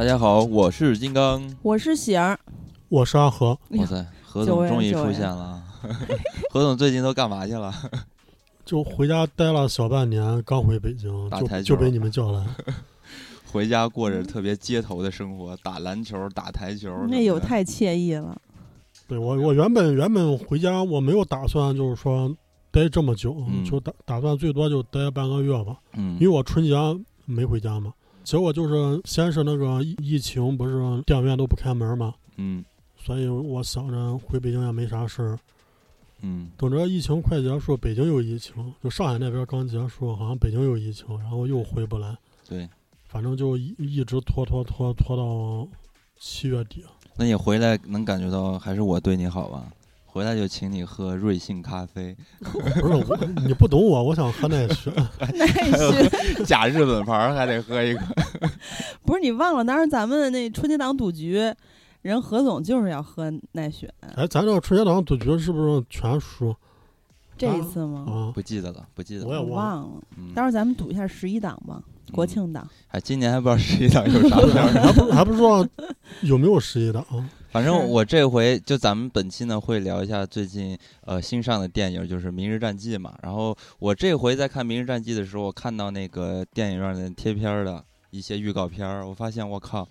大家好，我是金刚。我是喜儿，我是阿和，哇塞，何总终于出现了。何总最近都干嘛去了？就回家待了小半年，刚回北京打台球就就被你们叫来。回家过着特别街头的生活，打篮球、打台球。那有太惬意了。对我，我原本原本回家我没有打算就是说待这么久，嗯就打打算最多就待半个月吧，嗯因为我春节没回家嘛。结果就是先是那个疫疫情，不是电影院都不开门嘛，嗯所以我想着回北京也没啥事儿。嗯等着疫情快结束，北京有疫情，就上海那边刚结束，好像北京有疫情，然后又回不来，对。反正就一一直拖拖拖拖到七月底。那你回来能感觉到还是我对你好吧？回来就请你喝瑞幸咖啡，不是我，你不懂我，我想喝奈雪。奈雪 假日本牌儿还得喝一个。不是你忘了，当时咱们的那春节档赌局，人何总就是要喝奈雪，哎，咱这春节档赌局是不是全输这一次吗？啊？不记得了，不记得了。我也忘忘了，嗯，待会儿咱们赌一下十一档吧，国庆档。哎，今年还不知道十一档有啥片儿。还不还不知道有没有十一档啊？反正 我这回就咱们本期呢会聊一下最近呃新上的电影，就是《明日战记》嘛。然后我这回在看《明日战记》的时候，我看到那个电影院的贴片儿的一些预告片儿，我发现我靠，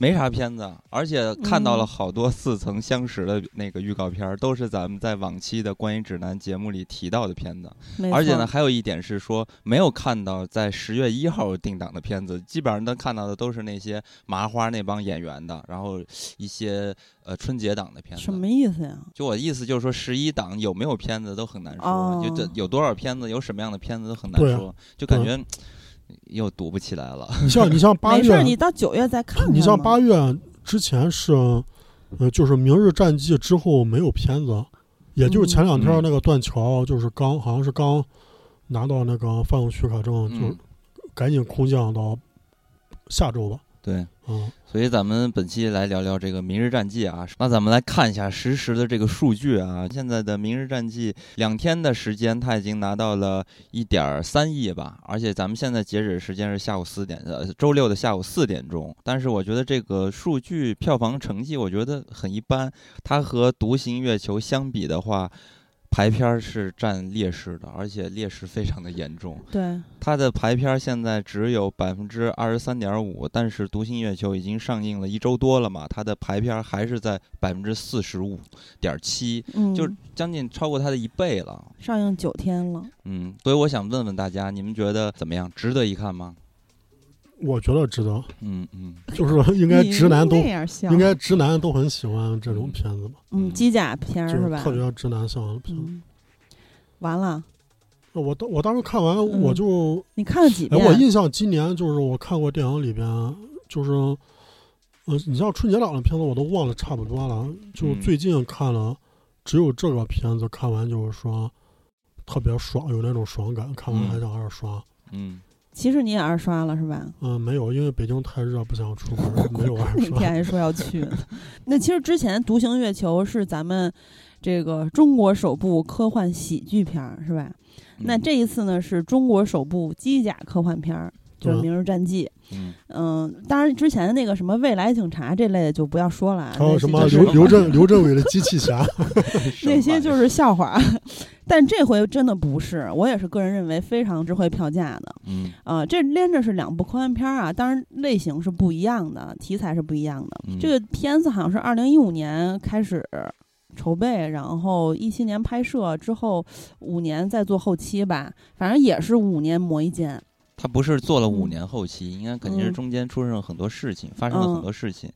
没啥片子，而且看到了嗯好多似曾相识的那个预告片儿，都是咱们在往期的观影指南节目里提到的片子。而且呢，还有一点是说，没有看到在十月一号定档的片子，基本上能看到的都是那些麻花那帮演员的，然后一些呃春节档的片子。什么意思呀？就我意思就是说，十一档有没有片子都很难说，哦就这有多少片子，有什么样的片子都很难说，就感觉又读不起来了。你像你像八没事儿，月，你到九月再看看。你像八月之前是，呃，就是《明日战记》之后没有片子，也就是前两天嗯那个断桥，就是刚好像是刚拿到那个放映许可证，就嗯，赶紧空降到下周吧。对。嗯，所以咱们本期来聊聊这个《明日战记》啊，那咱们来看一下实时的这个数据啊。现在的《明日战记》两天的时间，它已经拿到了一点三亿吧，而且咱们现在截止时间是下午四点，呃，周六的下午四点钟。但是我觉得这个数据票房成绩，我觉得很一般。它和《独行月球》相比的话，排片儿是占劣势的，而且劣势非常的严重。对，它的排片儿现在只有百分之二十三点五，但是《独行月球》已经上映了一周多了嘛，它的排片儿还是在百分之四十五点七，嗯，就将近超过它的一倍了。上映九天了。嗯，所以我想问问大家，你们觉得怎么样？值得一看吗？我觉得值得，嗯嗯，就是应该直男都应该直男都很喜欢这种片子吧，嗯机甲片儿吧？就是特别直男向的片子。嗯，完了，我当我当时看完，嗯。我就你看了几哎，遍？我印象今年就是我看过电影里边，就是，呃，你像春节档的片子我都忘了差不多了，就嗯。最近看了，只有这个片子看完就是说特别爽，有那种爽感，看完嗯。还想二刷。嗯，其实你也二刷了是吧？嗯、没有，因为北京太热，不想出门，没有二 那。天还说要去呢。那其实之前《独行月球》是咱们这个中国首部科幻喜剧片儿，是吧？那嗯这一次呢，是中国首部机甲科幻片儿，就是《明日战记》。嗯嗯，当然之前的那个什么未来警察这类的就不要说了啊，还有什么刘刘镇刘镇伟的机器侠？那些就是是笑话。但这回真的不是，我也是个人认为非常值回票价的。嗯啊、这连着是两部科幻片儿啊，当然类型是不一样的，题材是不一样的。嗯这个片子好像是二零一五年开始筹备，然后一七年拍摄之后五年再做后期吧，反正也是五年磨一剑。他不是做了五嗯。年后期，应该肯定是嗯。中间出现了很多事情，发生了很嗯。多事情。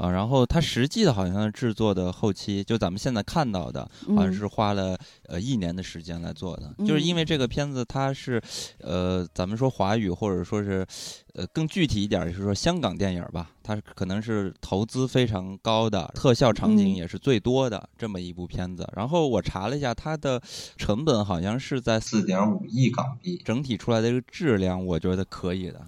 啊，然后它实际的好像是制作的后期，就咱们现在看到的，好像嗯是花了呃一年的时间来做的，就是因嗯为这个片子它是，呃，咱们说华语或者说是，呃，更具体一点儿就是说香港电影吧，它是可能是投资非常高的，特效场景嗯也是最多的这么一部片子。然后我查了一下，它的成本好像是在四点五亿港币，整体出来的这个质量，我觉得可以的。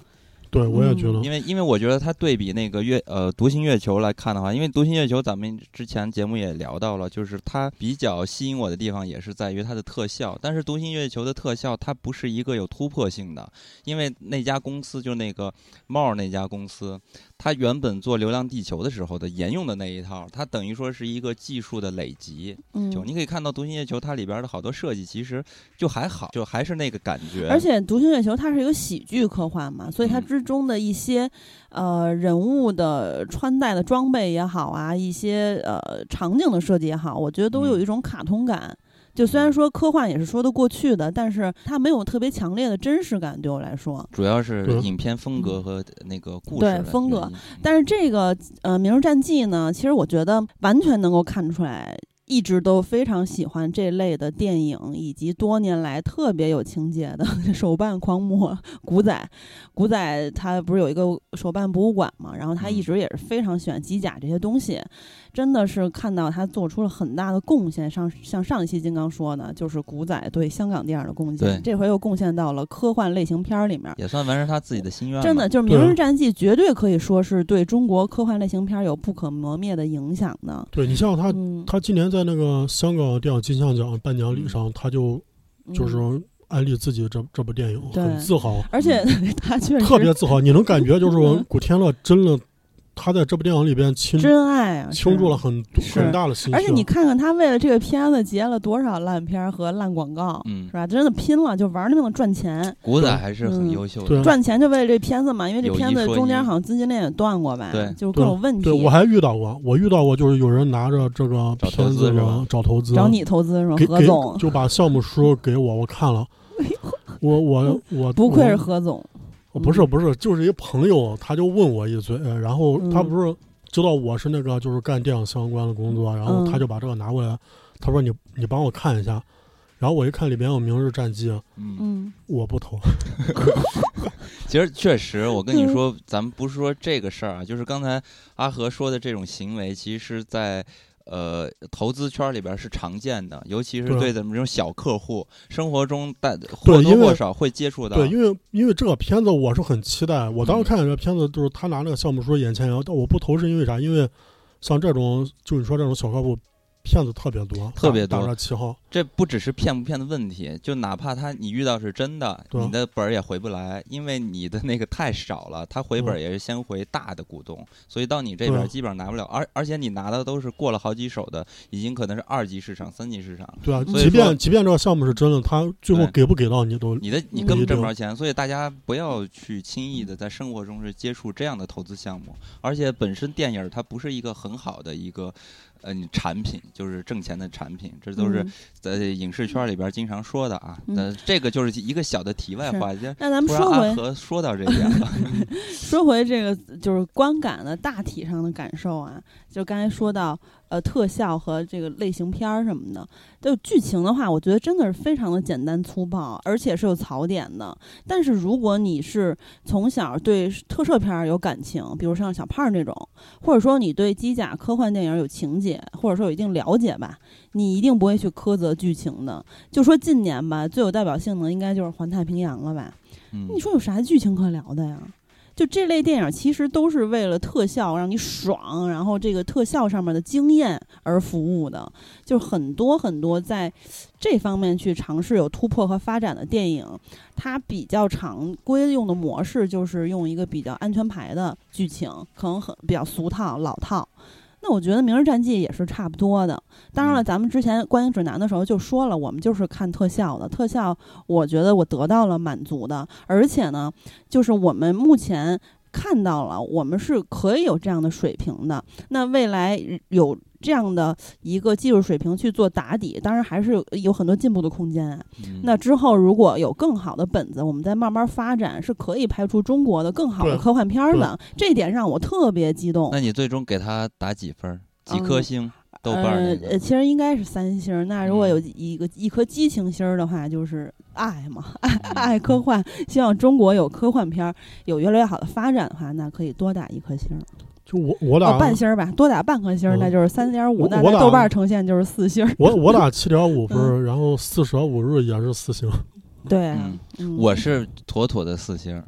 对，我也觉得。因，为因为我觉得它对比那个月呃独行月球来看的话，因为独行月球咱们之前节目也聊到了，就是它比较吸引我的地方也是在于它的特效，但是独行月球的特效它不是一个有突破性的，因为那家公司就那个猫儿那家公司，它原本做《流浪地球》的时候的沿用的那一套，它等于说是一个技术的累积。嗯，就你可以看到《独行月球》它里边的好多设计，其实就还好，就还是那个感觉。而且《独行月球》它是一个喜剧科幻嘛，所以它嗯之中的一些、呃人物的穿戴的装备也好啊，一些呃场景的设计也好，我觉得都有嗯一种卡通感。就虽然说科幻也是说得过去的，但是它没有特别强烈的真实感，对我来说。主要是影片风格和那个故事对风格。但是这个呃《明日战记》呢，其实我觉得完全能够看出来，一直都非常喜欢这类的电影，以及多年来特别有情节的 手办狂魔古仔。古仔他不是有一个手办博物馆嘛，然后他一嗯直也是非常喜欢机甲这些东西，真的是看到他做出了很大的贡献。上像上一期金刚说的，就是古仔对香港电影的贡献，这回又贡献到了科幻类型片儿里面。也算完成他自己的心愿吧。真的，就是《对明日战记》绝对可以说是对中国科幻类型片儿有不可磨灭的影响的。对你像他，嗯，他今年在那个香港电影金像奖颁奖礼上，他就就是嗯安利自己这这部电影，很自豪，而且 他确实特别自豪。你能感觉就是古天乐真的，他在这部电影里边倾真爱啊，倾注了。很很大的心血。而且你看看他为了这个片子结了多少烂片儿和烂广告，嗯是，吧？真的拼了，就玩命的赚钱，古仔还是很嗯优秀的。对赚钱就为了这片子嘛。因为这片子中间好像资金链也断过吧，对就是各种问题。对我还遇到过，我遇到过就是有人拿着这个片子资是吧找投资，找你投资是吧何总？就把项目书给我，我看了，我我我 不愧是何总，我不是不是，就是一朋友，他就问我一嘴，呃然后他嗯不是知道我是那个就是干电影相关的工作，然后嗯他就把这个拿过来，他说你你帮我看一下，然后我一看里边有《明日战记》，嗯，嗯。我不投 其实确实，我跟你嗯。说，咱们不是说这个事儿啊，就是刚才阿和说的这种行为，其实在。呃，投资圈里边是常见的，尤其是对咱们这种小客户，生活中带或多或少会接触到。对，因为因为这个片子我是很期待，我当时嗯看见这片子就是他拿那个项目说眼前摇，但我不投是因为啥？因为像这种就你说这种小客户。骗子特别多，特别多。打打着旗号，这不只是骗不骗的问题，就哪怕他你遇到是真的，你的本儿也回不来，因为你的那个太少了，他回本儿嗯也是先回大的股东，所以到你这边基本上拿不了，而而且你拿的都是过了好几手的，已经可能是二级市场、三级市场，对啊，即便即便这个项目是真的，他最后给不给到你都你的你嗯根本挣不着钱，所以大家不要去轻易的在生活中是接触这样的投资项目，而且本身电影它不是一个很好的一个。呃，你产品就是挣钱的产品，这都是嗯。在影视圈里边经常说的啊。嗯。那、这个就是一个小的题外话，就那咱们说回和说到这一点了，说回这个就是观感的大体上的感受啊，就刚才说到呃特效和这个类型片儿什么的，就剧情的话，我觉得真的是非常的简单粗暴，而且是有槽点的。但是如果你是从小对特摄片儿有感情，比如像小胖儿这种，或者说你对机甲科幻电影有情节，或者说有一定了解吧，你一定不会去苛责剧情的。就说近年吧，最有代表性的应该就是《环太平洋》了吧。嗯你说有啥剧情可聊的呀？就这类电影其实都是为了特效让你爽，然后这个特效上面的经验而服务的。就很多很多在这方面去尝试有突破和发展的电影，它比较常规用的模式就是用一个比较安全牌的剧情，可能很比较俗套老套。那我觉得《明日战记》也是差不多的。当然了，嗯咱们之前观影指南的时候就说了，我们就是看特效的，特效我觉得我得到了满足的，而且呢，就是我们目前看到了，我们是可以有这样的水平的。那未来有这样的一个技术水平去做打底，当然还是有有很多进步的空间那之后如果有更好的本子，我们再慢慢发展，是可以拍出中国的更好的科幻片儿的。这一点让我特别激动。那你最终给他打几分儿？几颗嗯星？豆瓣儿呃那个呃，其实应该是三星儿。那如果嗯有一个一颗激情星儿的话，就是爱嘛，爱嗯爱科幻。希望中国有科幻片儿有越来越好的发展的话，那可以多打一颗星儿，就我我打、哦，半星儿吧，多打半颗星儿，嗯那就是三点五。那豆瓣儿呈现就是四星儿。我我打七点五分然后四舍五入也是四星。对啊嗯，嗯我是妥妥的四星儿。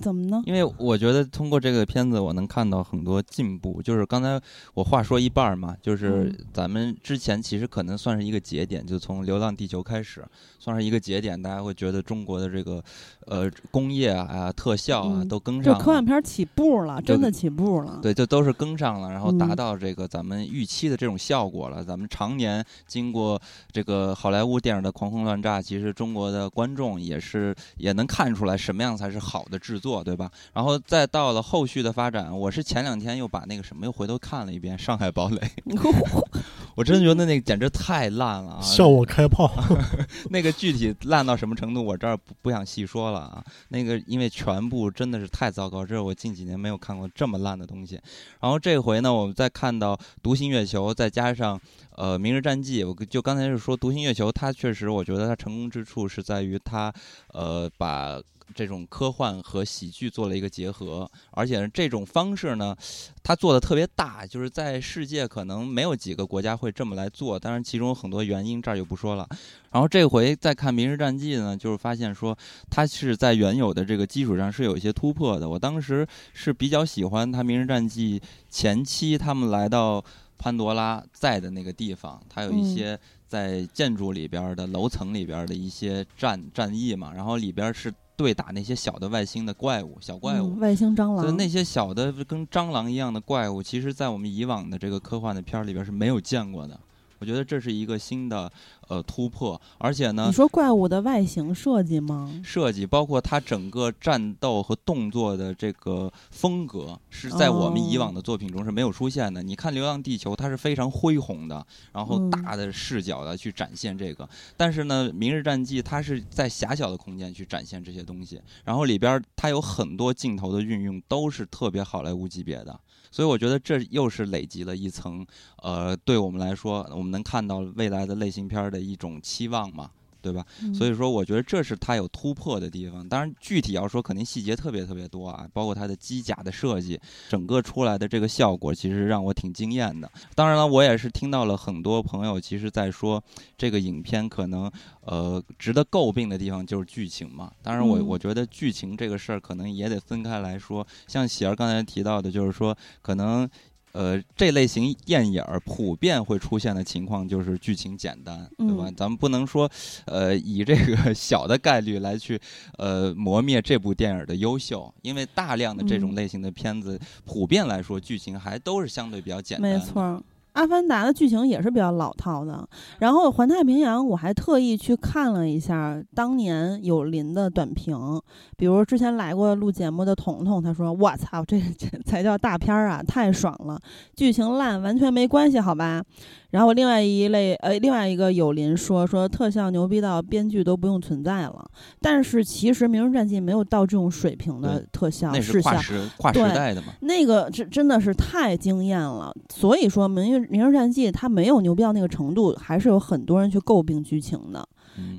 怎么呢？因为我觉得通过这个片子，我能看到很多进步。就是刚才我话说一半儿嘛，就是咱们之前其实可能算是一个节点，就从《流浪地球》开始，算是一个节点，大家会觉得中国的这个呃工业啊、特效啊都跟上了，科幻片起步了，真的起步了。对，就都是跟上了，然后达到这个咱们预期的这种效果了。咱们常年经过这个好莱坞电影的狂轰乱炸，其实中国的观众也是也能看出来什么样才是好的制作，对吧？然后再到了后续的发展，我是前两天又把那个什么又回头看了一遍《上海堡垒》，我真觉得那个简直太烂了啊！笑我开炮，那个具体烂到什么程度，我这儿不不想细说了啊。那个因为全部真的是太糟糕，这是我近几年没有看过这么烂的东西。然后这回呢，我们再看到《独行月球》，再加上呃《明日战记》，我就刚才是说《独行月球》，它确实我觉得它成功之处是在于它呃把。这种科幻和喜剧做了一个结合，而且这种方式呢，它做的特别大，就是在世界可能没有几个国家会这么来做。当然，其中有很多原因，这儿就不说了。然后这回再看《明日战记》呢，就是发现说它是在原有的这个基础上是有一些突破的。我当时是比较喜欢它《明日战记》前期他们来到潘多拉在的那个地方，它有一些在建筑里边的楼层里边的一些战战役嘛，然后里边是。对打那些小的外星的怪物，小怪物，外星蟑螂，就那些小的跟蟑螂一样的怪物，其实，在我们以往的这个科幻的片儿里边是没有见过的。我觉得这是一个新的呃突破，而且呢，你说怪物的外形设计吗？设计包括它整个战斗和动作的这个风格，是在我们以往的作品中是没有出现的。你看《流浪地球》，它是非常恢宏的，然后大的视角的去展现这个，但是呢，《明日战记》它是在狭小的空间去展现这些东西，然后里边它有很多镜头的运用都是特别好莱坞级别的。所以我觉得这又是累积了一层，呃，对我们来说，我们能看到未来的类型片的一种期望嘛。对吧？所以说，我觉得这是它有突破的地方。当然，具体要说，肯定细节特别特别多啊，包括它的机甲的设计，整个出来的这个效果，其实让我挺惊艳的。当然了，我也是听到了很多朋友，其实在说这个影片可能呃值得诟病的地方就是剧情嘛。当然，我我觉得剧情这个事儿可能也得分开来说。像喜儿刚才提到的，就是说可能。呃，这类型电影普遍会出现的情况就是剧情简单，对吧？咱们不能说，呃，以这个 小的概率来去，呃，磨灭这部电影的优秀，因为大量的这种类型的片子，普遍来说剧情还都是相对比较简单。没错。阿凡达的剧情也是比较老套的，然后环太平洋我还特意去看了一下当年有林的短评，比如之前来过录节目的彤彤，他说：“我操，这 这才叫大片儿啊，太爽了，剧情烂完全没关系，好吧。”然后另外一类呃，另外一个友林说说特效牛逼到编剧都不用存在了，但是其实《明日战记》没有到这种水平的特效，那是跨时跨时代的嘛？那个真真的是太惊艳了，所以说《明日明日战记》它没有牛逼到那个程度，还是有很多人去诟病剧情的。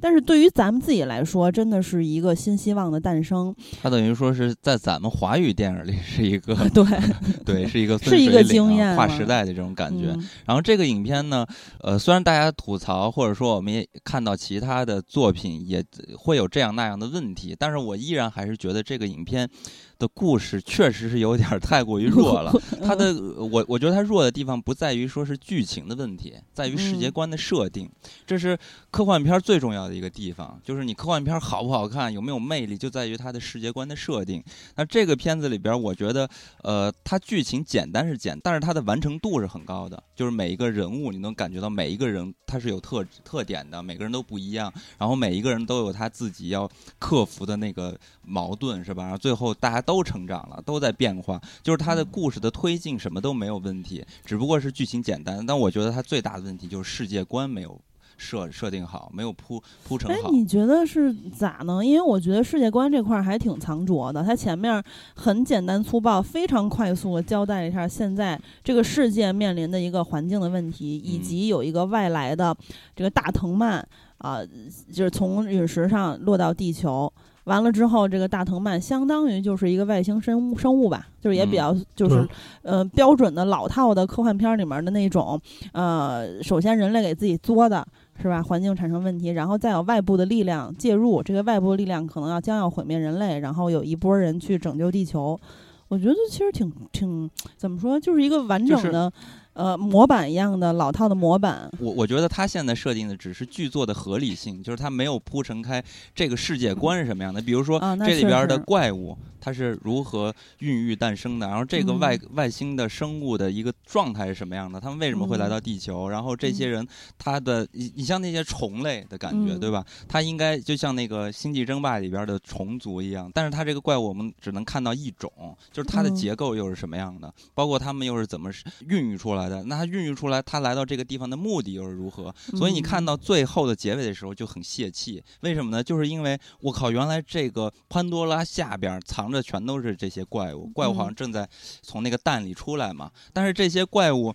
但是对于咱们自己来说，真的是一个新希望的诞生。它等于说是在咱们华语电影里是一个 对 对，是一个是一个经验跨时代的这种感觉。然后这个影片呢，呃，虽然大家吐槽或者说我们也看到其他的作品也会有这样那样的问题，但是我依然还是觉得这个影片。的故事确实是有点太过于弱了。它的我我觉得它弱的地方不在于说是剧情的问题，在于世界观的设定。这是科幻片最重要的一个地方，就是你科幻片好不好看，有没有魅力，就在于它的世界观的设定。那这个片子里边，我觉得呃，它剧情简单是简，但是它的完成度是很高的。就是每一个人物，你能感觉到每一个人他是有特特点的，每个人都不一样，然后每一个人都有他自己要克服的那个矛盾，是吧？然后最后大家。都成长了，都在变化，就是他的故事的推进什么都没有问题，只不过是剧情简单。但我觉得他最大的问题就是世界观没有设设定好，没有铺铺成好。哎，你觉得是咋呢？因为我觉得世界观这块还挺藏拙的。它前面很简单粗暴，非常快速的交代了一下现在这个世界面临的一个环境的问题，以及有一个外来的这个大藤蔓啊，就是从陨石上落到地球。完了之后，这个大藤蔓相当于就是一个外星生物生物吧，就是也比较就是嗯呃标准的老套的科幻片里面的那种，呃，首先人类给自己作的。是吧？环境产生问题，然后再有外部的力量介入，这个外部力量可能要将要毁灭人类，然后有一波人去拯救地球。我觉得其实挺挺怎么说，就是一个完整的、呃模板一样的老套的模板。我我觉得他现在设定的只是剧作的合理性，就是他没有铺陈开这个世界观是什么样的。比如说啊这里边的怪物，它是如何孕育诞生的，然后这个外、嗯外星的生物的一个状态是什么样的，他们为什么会来到地球，然后这些人他的你你像那些虫类的感觉，嗯对吧？它应该就像那个《星际争霸》里边的虫族一样，但是它这个怪物我们只能看到一种，就是它的嗯结构又是什么样的，包括它们又是怎么孕育出来的，那它孕育出来，它来到这个地方的目的又是如何？所以你看嗯到最后的结尾的时候就很泄气，为什么呢？就是因为我靠，原来这个潘多拉下边藏着全都是这些怪物，怪物好像嗯正在从那个蛋里出来嘛，但是这些怪物。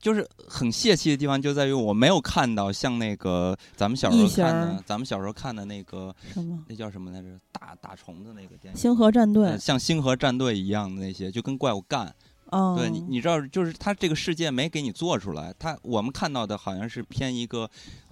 就是很泄气的地方，就在于我没有看到像那个咱们小时候看的，咱们小时候看的那个什么？那叫什么来着？大大虫子那个电影，星河战队呃，像星河战队一样的那些，就跟怪物干。哦，对你，你知道，就是他这个世界没给你做出来，他我们看到的好像是偏一个，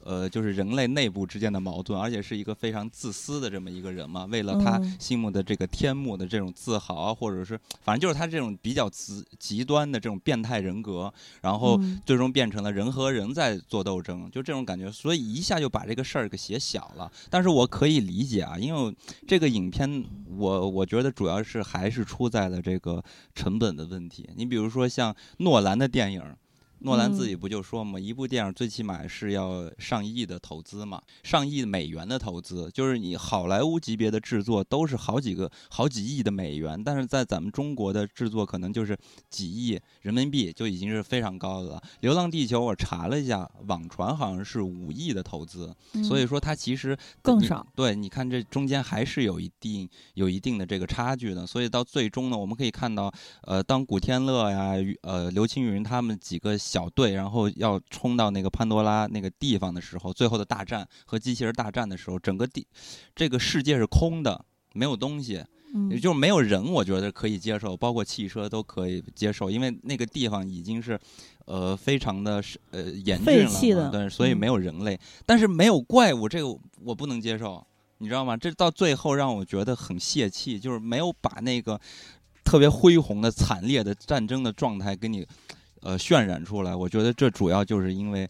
呃，就是人类内部之间的矛盾，而且是一个非常自私的这么一个人嘛，为了他嗯心目的这个天幕的这种自豪啊，或者是反正就是他这种比较极极端的这种变态人格，然后嗯最终变成了人和人在做斗争，就这种感觉，所以一下就把这个事儿给写小了。但是我可以理解啊，因为这个影片我我觉得主要是还是出在了这个成本的问题。你比如说像诺兰的电影。诺兰自己不就说嘛，一部电影最起码是要上亿的投资嘛，上亿美元的投资，就是你好莱坞级别的制作都是好几个好几亿的美元，但是在咱们中国的制作可能就是几亿人民币就已经是非常高的了。《流浪地球》我查了一下，网传好像是五亿的投资，所以嗯说它其实更少。对，你看这中间还是有一定有一定的这个差距的，所以到最终呢，我们可以看到，呃，当古天乐呀、呃刘青云他们几个小队，然后要冲到那个潘多拉那个地方的时候，最后的大战和机器人大战的时候，整个地这个世界是空的，没有东西，嗯也就是没有人，我觉得可以接受，包括汽车都可以接受，因为那个地方已经是，呃，非常的是呃严峻了的对，所以嗯没有人类，但是没有怪物，这个我不能接受，你知道吗？这到最后让我觉得很泄气，就是没有把那个特别恢宏的、惨烈的战争的状态给你呃渲染出来。我觉得这主要就是因为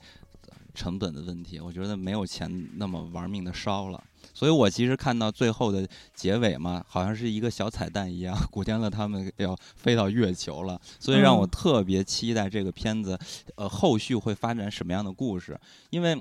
成本的问题，我觉得没有钱那么玩命的烧了。所以我其实看到最后的结尾嘛，好像是一个小彩蛋一样，古天乐他们要飞到月球了，所以让我嗯特别期待这个片子，呃，后续会发展什么样的故事？因为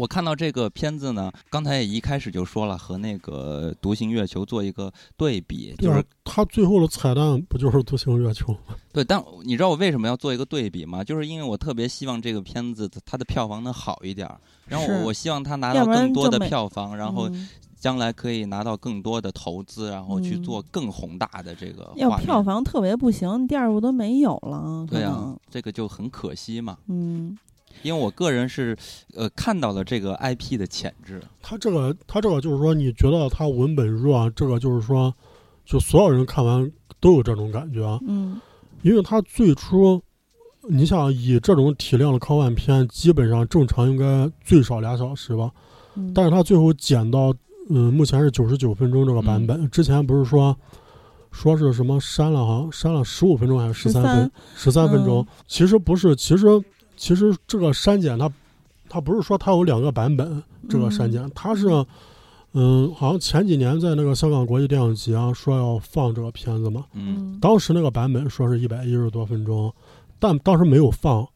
我看到这个片子呢，刚才也一开始就说了，和那个《独行月球》做一个对比，就是对啊，他最后的彩蛋不就是独行月球吗？对，但你知道我为什么要做一个对比吗？就是因为我特别希望这个片子它的票房能好一点儿，然后我我希望它拿到更多的票房，然后嗯将来可以拿到更多的投资，然后去嗯做更宏大的这个要票房特别不行，第二部都没有了。可对啊，这个就很可惜嘛。嗯因为我个人是，呃，看到了这个 IP 的潜质。他这个他这个就是说，你觉得他文本弱，这个就是说，就所有人看完都有这种感觉，啊嗯因为他最初，你想以这种体量的科幻片，基本上正常应该最少俩小时吧，嗯，但是他最后剪到，嗯，目前是九十九分钟这个版本，之前不是说。说是什么删了，好像删了十五分钟还是十三分，十三分钟。其实不是，其实其实这个删减它，它不是说它有两个版本，这个删减，它是，嗯，好像前几年在那个香港国际电影节啊，说要放这个片子嘛，嗯。嗯当时那个版本说是一百一十多分钟，但当时没有放，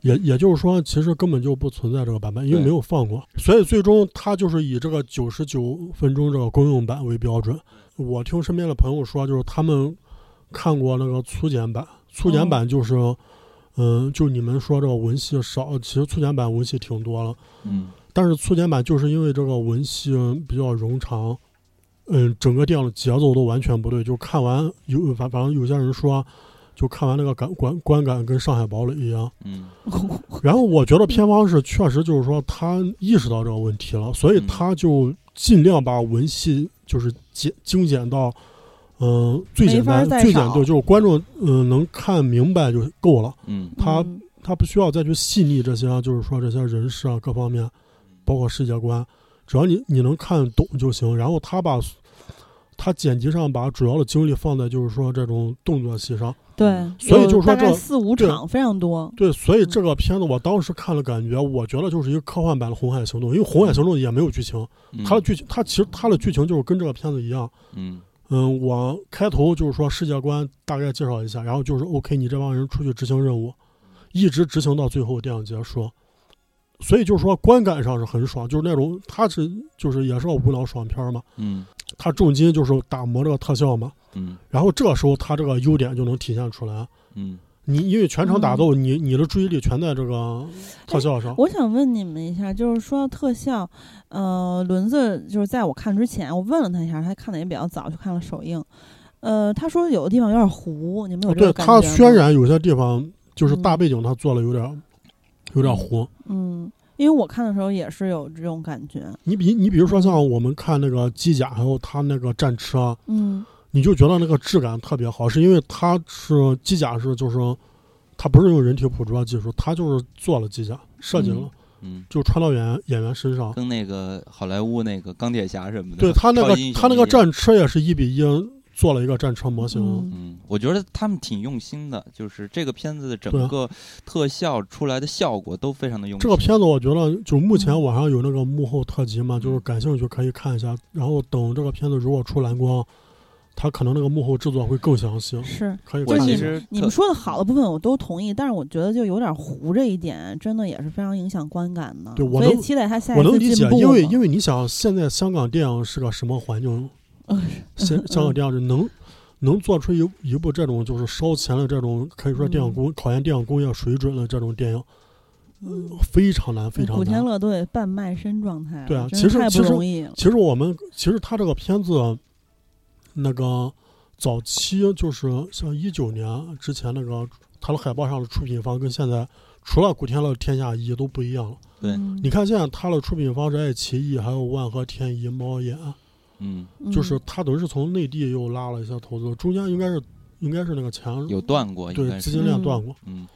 也也就是说，其实根本就不存在这个版本，因为没有放过，所以最终它就是以这个九十九分钟这个公用版为标准。我听身边的朋友说，就是他们看过那个粗剪版，粗剪版就是，嗯，就你们说这个文戏少，其实粗剪版文戏挺多了，嗯但是粗剪版就是因为这个文戏比较冗长，嗯，整个电影的节奏都完全不对。就看完有反反正有些人说，就看完那个感观观感跟《上海堡垒》一样。嗯然后我觉得片方是确实就是说他意识到这个问题了，所以嗯他就尽量把文戏就是简精简到，嗯、最简单最简单，就是观众嗯、能看明白就够了。嗯他嗯他不需要再去细腻这些，就是说这些人事啊各方面，包括世界观，只要你你能看懂就行。然后他把他剪辑上把主要的精力放在就是说这种动作戏上。对，所以就是说这四五场非常多。对，所以这个片子我当时看了，感觉我觉得就是一个科幻版的《红海行动》，因为《红海行动》也没有剧情，嗯它的剧情它其实它的剧情就是跟这个片子一样。嗯嗯，我开头就是说世界观大概介绍一下，然后就是 OK，你这帮人出去执行任务，一直执行到最后电影结束。所以就是说观感上是很爽，就是那种它是就是也是个无脑爽片嘛，嗯它重金就是打磨这个特效嘛，嗯然后这个时候它这个优点就能体现出来。嗯你因为全场打斗，你你的注意力全在这个特效上。我想问你们一下，就是说到特效，呃，轮子就是在我看之前，我问了他一下，他看的也比较早，就看了首映。呃，他说有的地方有点糊，你们有这对个感觉吗？它渲染有些地方就是大嗯背景，他做了有点有点糊。嗯，因为我看的时候也是有这种感觉。你比你比如说像我们看那个机甲，还有他那个战车，嗯你就觉得那个质感特别好，是因为它是机甲是就是它不是用人体捕捉技术，它就是做了机甲设计了，嗯嗯，就穿到演演员身上。跟那个好莱坞那个钢铁侠什么的，对他那个超级英雄它那个战车也是一比一做了一个战车模型。嗯嗯，我觉得他们挺用心的，就是这个片子的整个特效出来的效果都非常的用心。这个片子我觉得，就目前嗯网上有那个幕后特辑嘛，就是感兴趣可以看一下。然后等这个片子如果出蓝光，它可能那个幕后制作会更详细，是。可以我其看一下。实你们说的好的部分我都同意，但是我觉得就有点糊这一点，真的也是非常影响观感的。对我能期待他下一我能理解，因为因为你想，现在香港电影是个什么环境？嗯香香港电影是能能做出一一部这种就是烧钱的这种，可以说电影工、考验电影工业水准的这种电影，嗯非常难，非常难。古天乐都得半卖身状态，对啊其实其实。其实我们其实他这个片子，那个早期就是像一九年之前那个他的海报上的出品方跟现在除了古天乐、天下一都不一样了。对。嗯。你看现在他的出品方是爱奇艺，还有万和天宜、猫眼，嗯。就是嗯他等于是从内地又拉了一些投资，中间应该是应该是那个钱有断过，应该是对资金链断过。嗯，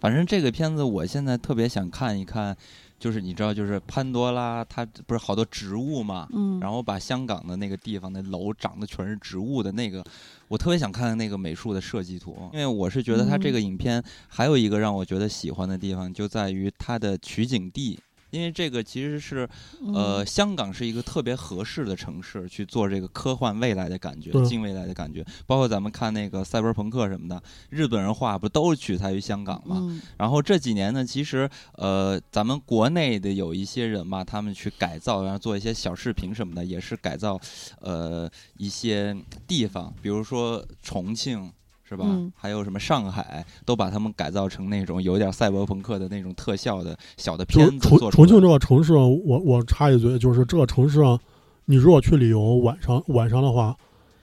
反正这个片子我现在特别想看一看，就是你知道，就是潘多拉，它不是好多植物嘛，嗯，然后把香港的那个地方的楼长得全是植物的那个，我特别想看看那个美术的设计图，因为我是觉得它这个影片还有一个让我觉得喜欢的地方，就在于它的取景地。因为这个其实是，呃，嗯香港是一个特别合适的城市去做这个科幻未来的感觉、近未来的感觉。包括咱们看那个赛博朋克什么的，日本人画不都是取材于香港吗？嗯然后这几年呢，其实呃，咱们国内的有一些人嘛，他们去改造，然后做一些小视频什么的，也是改造呃一些地方，比如说重庆。是吧？嗯还有什么上海，都把他们改造成那种有点赛博朋克的那种特效的小的片子重重庆这个城市，我我插一嘴，就是这个城市啊，你如果去旅游，晚上晚上的话，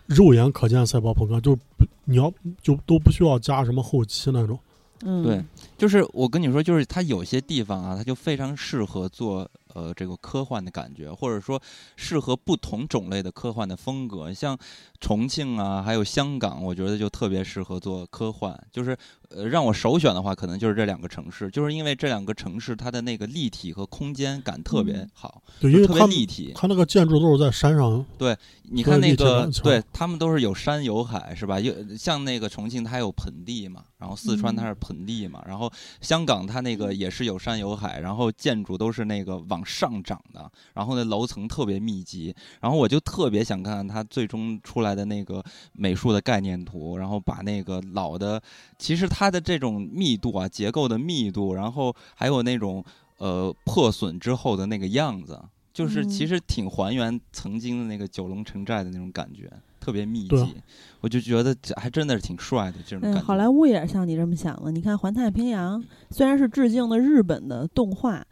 肉眼可见赛博朋克，就不你要就都不需要加什么后期那种。嗯，对，就是我跟你说，就是它有些地方啊，它就非常适合做呃这个科幻的感觉，或者说适合不同种类的科幻的风格。像重庆啊，还有香港，我觉得就特别适合做科幻。就是呃，让我首选的话，可能就是这两个城市，就是因为这两个城市它的那个立体和空间感特别嗯好，对，因为特别立体。它那个建筑都是在山上，对你看那个对他们都是有山有海，是吧？有像那个重庆，它有盆地嘛，然后四川它是盆地嘛，然后香港它那个也是有山有海，然后建筑都是那个往上涨的，然后那楼层特别密集，然后我就特别想看看它最终出来的那个美术的概念图，然后把那个老的，其实它的这种密度啊，结构的密度，然后还有那种呃破损之后的那个样子。就是其嗯实挺还原曾经的那个九龙城寨的那种感觉，特别密集，我就觉得这还真的是挺帅的这种感嗯，觉。好莱坞也是像你这么想的。你看《环太平洋》，虽然是致敬的日本的动画，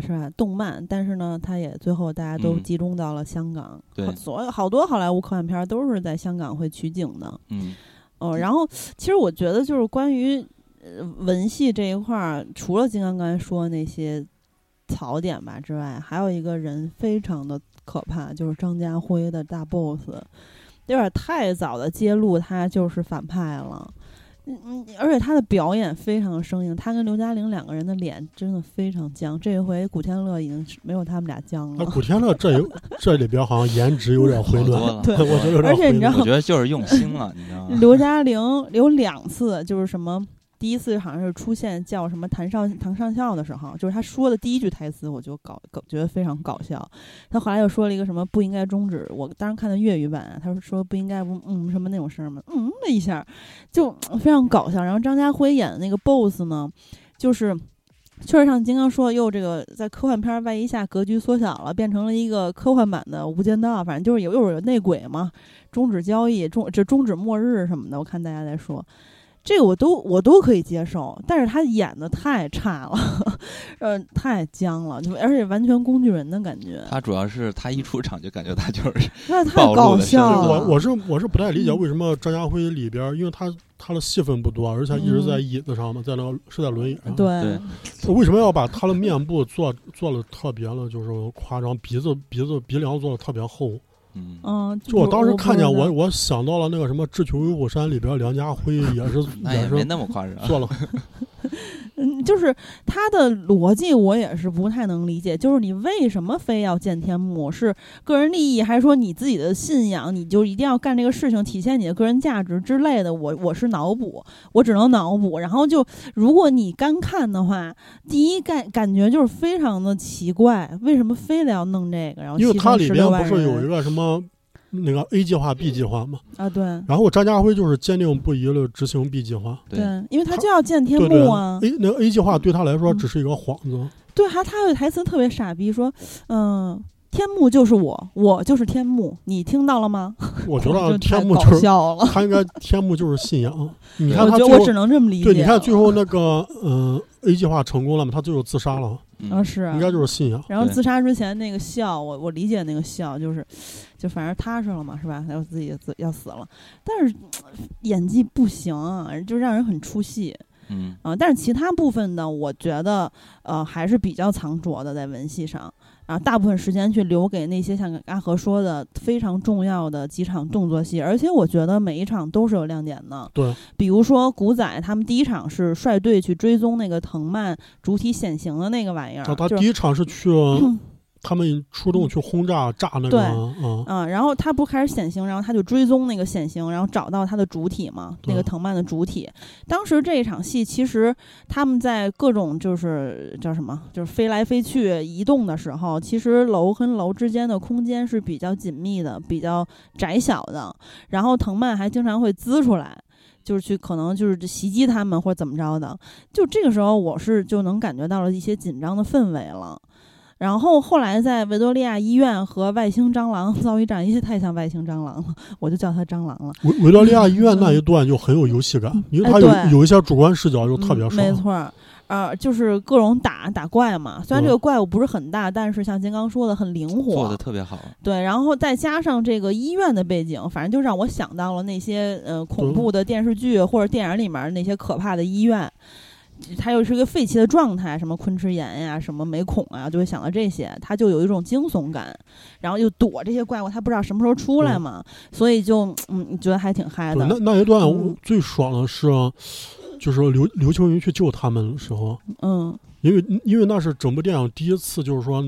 是吧？动漫，但是呢，它也最后大家都嗯集中到了香港。对好所有好多好莱坞科幻片儿都是在香港会取景的。嗯哦，然后其实我觉得就是关于呃文戏这一块儿，除了金刚刚才说的那些槽点吧之外，还有一个人非常的可怕，就是张家辉的大 boss，有点太早的揭露他就是反派了。嗯嗯，而且他的表演非常的生硬，他跟刘嘉玲两个人的脸真的非常僵。这一回古天乐已经没有他们俩僵了。那古天乐这有 这里边好像颜值有点回好多暖，了 对我觉得有点回暖。而且你知道我觉得就是用心了，你知道吗？刘嘉玲有两次就是什么，第一次好像是出现叫什么谭少唐上校的时候，就是他说的第一句台词，我就搞搞觉得非常搞笑。他后来又说了一个什么不应该终止，我当时看的粤语版，他说说不应该不嗯什么那种声儿嘛，嗯了一下，就非常搞笑。然后张家辉演的那个 BOSS 呢，就是。确实像金刚说，又这个在科幻片外衣下格局缩小了，变成了一个科幻版的《无间道》，反正就是有又有内鬼嘛，终止交易，终这终止末日什么的，我看大家在说，这个我都我都可以接受，但是他演的太差了，呃，太僵了，就而且完全工具人的感觉，他主要是他一出场就感觉他就是 那太搞笑了。我我是我是不太理解嗯为什么张家辉里边，因为他他的戏份不多，而且一直在椅子上嘛，在那个是在轮椅上。，对对为什么要把他的面部做做的特别的，就是夸张，鼻子鼻子鼻梁做的特别厚？嗯，嗯，就我当时看见我，我想到了那个什么《智取威虎山》里边梁家辉也是那也是那么夸张。做了，嗯，就是他的逻辑我也是不太能理解，就是你为什么非要见天幕？是个人利益，还是说你自己的信仰？你就一定要干这个事情，体现你的个人价值之类的？我我是脑补，我只能脑补。然后就如果你干看的话，第一感感觉就是非常的奇怪，为什么非得要弄这个？然后因为它牺牲16里边不是有一个什么那个 A 计划、B 计划嘛？啊？对然后张家辉就是坚定不移的执行 B 计划。对，因为他就要见天幕啊。，A 那个 A 计划对他来说嗯只是一个幌子。对，还他有台词特别傻逼，说，嗯、天幕就是我，我就是天幕，你听到了吗？我觉得天幕就是笑了。他应该天幕就是信仰。你看他最后觉得我只能这么理解。对，你看最后那个嗯、A 计划成功了嘛？他最后自杀了，嗯啊是啊应该就是信仰。然后自杀之前那个笑，我我理解那个笑就是，就反正踏实了嘛，是吧？然后自己自要死了，但是演技不行啊，就让人很出戏嗯啊。但是其他部分呢，我觉得呃还是比较藏拙的在文戏上。然后大部分时间去留给那些像阿和说的非常重要的几场动作戏，而且我觉得每一场都是有亮点的。对，比如说古仔他们第一场是率队去追踪那个藤蔓主体显形的那个玩意儿，他他第一场是去 他们出动去轰炸炸那对个啊，嗯，然后他不开始显形，然后他就追踪那个显形，然后找到他的主体嘛，那个藤蔓的主体。当时这一场戏，其实他们在各种就是叫什么，就是飞来飞去移动的时候，其实楼跟楼之间的空间是比较紧密的，比较窄小的。然后藤蔓还经常会滋出来。就是去可能就是袭击他们或者怎么着的，就这个时候我是就能感觉到了一些紧张的氛围了。然后后来在维多利亚医院和外星蟑螂遭遇战，因为太像外星蟑螂了，我就叫它蟑螂了。维维多利亚医院那一段就很有游戏感，因为它有、哎有一些主观视角就特别嗯、爽。没错儿，呃，就是各种打打怪嘛。虽然嗯这个怪物不是很大，但是像金刚说的很灵活做的活。特别好。对，然后再加上这个医院的背景，反正就让我想到了那些呃恐怖的电视剧或者电影里面那些可怕的医院。它又是一个废弃的状态，什么昆池岩呀，什么美孔啊，就会想到这些，它就有一种惊悚感，然后又躲这些怪物，它不知道什么时候出来嘛，所以就嗯，觉得还挺嗨，的那。那一段最爽的是，就是刘刘青云去救他们的时候，嗯，因为因为那是整部电影第一次，就是说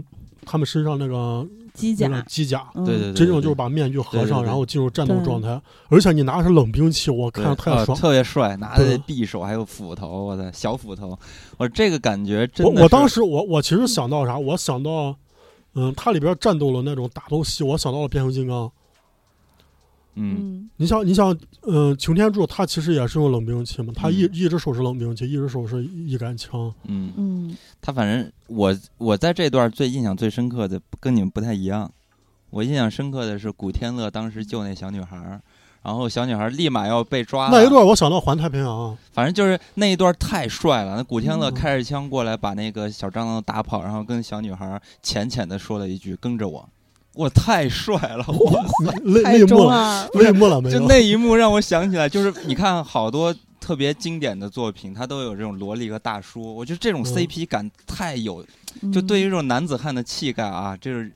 他们身上那个机那个甲，机甲，嗯、对对对，真正就是把面具合上，对对对。然后进入战斗状态，而且你拿的是冷兵器，我看着太爽。特别帅，拿着匕首还有斧头，我的小斧头，我这个感觉真的我我当时我我其实想到啥？我想到，嗯，它里边战斗的那种打斗戏，我想到了变形金刚。嗯。嗯你想，你想，呃，擎天柱他其实也是用冷兵器嘛，他一嗯。一只手是冷兵器，一只手是一杆枪。嗯，嗯。他反正我我在这段最印象最深刻的跟你们不太一样，我印象深刻的是古天乐当时救那小女孩，然后小女孩立马要被抓，那一段我想到环太平洋，反正就是那一段太帅了。那古天乐嗯。开着枪过来，把那个小蟑螂打跑，然后跟小女孩浅浅的说了一句：“跟着我。”我太帅了！我泪太泪目了，中二，泪目了没有？就那一幕让我想起来，就是你看好多特别经典的作品，它都有这种萝莉和大叔，我觉得这种嗯 CP 感太有，就对于于这种男子汉的气概啊，就是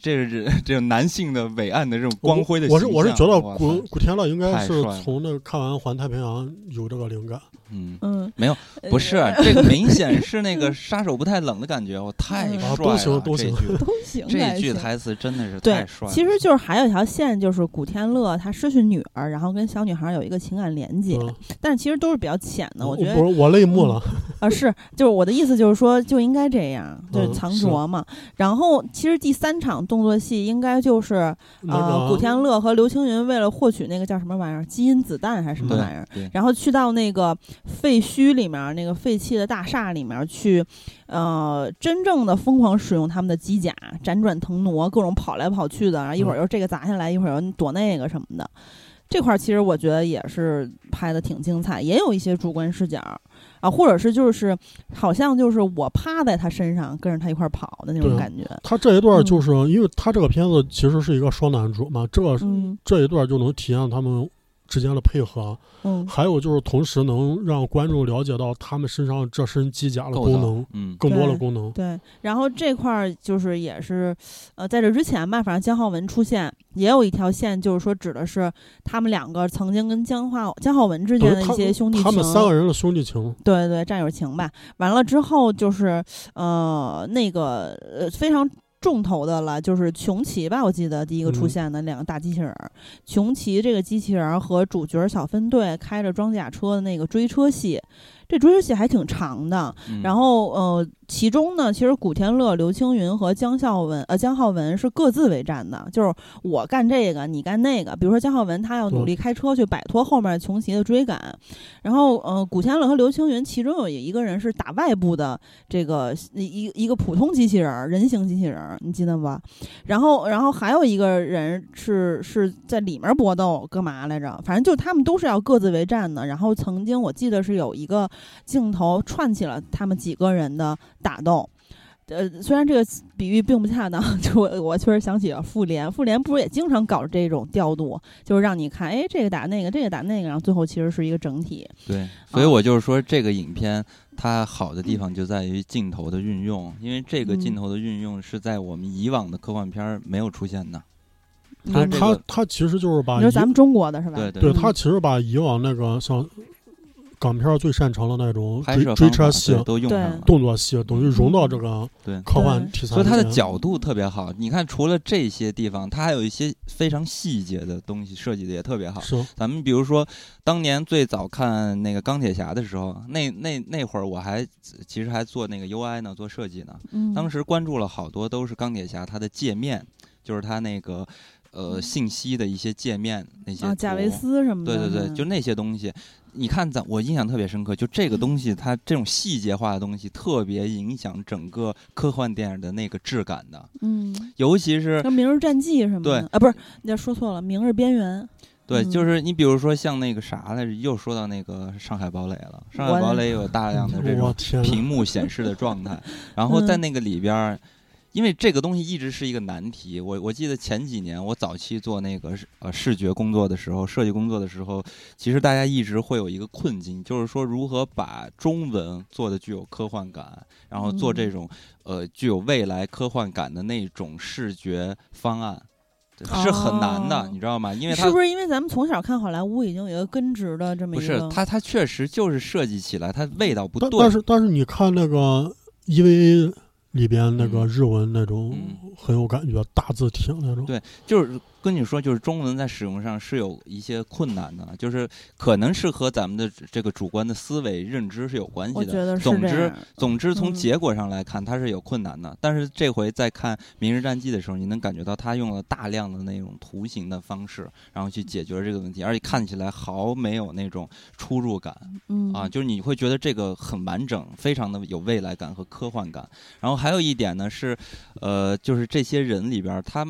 这是这种男性的伟岸的这种光辉的我是我是觉得古古天乐应该是从那个看完《环太平洋》有这个灵感。嗯。嗯没有，呃不是 这个明显是那个杀手不太冷的感觉，我太嗯帅了。啊都行都行这句都行这句台词真的是太帅，了。其实就是还有一条线，就是古天乐他失去女儿，然后跟小女孩有一个情感连接，嗯，但是其实都是比较浅的。我觉得不是我泪目了。啊，是，就是我的意思就是说就应该这样，就是嗯藏是拙嘛。然后其实第三场动作戏应该就是那呃，古天乐和刘青云为了获取那个叫什么玩意儿，基因子弹还是什么玩意儿，然后去到那个废墟里面，那个废弃的大厦里面去，呃，真正的疯狂使用他们的机甲，辗转腾挪，各种跑来跑去的，然后一会儿嗯又这个砸下来，一会儿又躲那个什么的。这块儿其实我觉得也是拍的挺精彩，也有一些主观视角啊，或者是就是好像就是我趴在他身上跟着他一块儿跑的那种感觉。他这一段就是因为他这个片子其实是一个双男主嘛，这这一段就能体现他们之间的配合，嗯还有就是同时能让观众了解到他们身上这身机甲的功能，嗯，更多的功能。对，然后这块儿就是也是，呃，在这之前吧，反正姜浩文出现也有一条线，就是说指的是他们两个曾经跟姜浩姜浩文之间的一些兄弟情，他们三个人的兄弟情，对对战友情吧。完了之后就是呃那个呃非常。重头的了，就是穷奇吧，我记得第一个出嗯。现的两个大机器人儿，穷奇这个机器人儿和主角小分队开着装甲车的那个追车戏，这追车戏还挺长的，嗯。然后呃，其中呢，其实古天乐、刘青云和江孝文呃姜浩文是各自为战的，就是我干这个，你干那个。比如说姜浩文他要努力开车去摆脱后面穷奇的追赶，然后呃，古天乐和刘青云其中有一个人是打外部的这个一一个普通机器人儿，人形机器人儿，你记得吧？然后然后还有一个人是是在里面搏斗，干嘛来着？反正就他们都是要各自为战的。然后曾经我记得是有一个镜头串起了他们几个人的打动。呃，虽然这个比喻并不恰当，就我我确实想起了复联，复联不是也经常搞这种调度，就是让你看，哎，这个打那个，这个打那个，然后最后其实是一个整体。对，所以我就是说，这个影片它好的地方就在于镜头的运用，因为这个镜嗯头的运用是在我们以往的科幻片儿没有出现的。嗯他这个他他其实就是把你说咱们中国的是吧？对对嗯对他其实把以往那个像港片儿最擅长的那种拍追追车戏、都用上了。动作戏，等于融到这个对科幻题材所以它的角度特别好，你看，除了这些地方，它还有一些非常细节的东西设计的也特别好。是咱们比如说，当年最早看那个钢铁侠的时候，那那那会儿我还其实还做那个 UI 呢，做设计呢。嗯，当时关注了好多都是钢铁侠它的界面，就是它那个呃信息的一些界面那些啊，贾维斯什么的，对对对，嗯就那些东西。你看咱，我印象特别深刻，就这个东西，它这种细节化的东西，特别影响整个科幻电影的那个质感的。嗯，尤其是像《明日战记》什么的，对。啊，不是，你这说错了，《明日边缘》对，嗯。就是你比如说像那个啥来着，又说到那个上海堡垒了。上海堡垒有大量的这种屏幕显示的状态，然后在嗯那个里边儿，因为这个东西一直是一个难题。我我记得前几年我早期做那个呃视觉工作的时候，设计工作的时候，其实大家一直会有一个困境，就是说如何把中文做的具有科幻感，然后做这嗯种呃具有未来科幻感的那种视觉方案。是很难的，哦你知道吗？因为它是不是因为咱们从小看好莱坞已经有一个根植的这么不一个？是它，它确实就是设计起来，它味道不对。但但是但是你看那个 EV 里边那个嗯日文那种嗯很有感觉，大字体那种。对就是跟你说，就是中文在使用上是有一些困难的，就是可能是和咱们的这个主观的思维认知是有关系的。总之总之，从嗯结果上来看，它是有困难的。但是这回在看《明日战记》的时候，你能感觉到它用了大量的那种图形的方式，然后去解决这个问题，而且看起来毫没有那种出入感。嗯啊，就是你会觉得这个很完整，非常的有未来感和科幻感。然后还有一点呢是，呃，就是这些人里边儿，他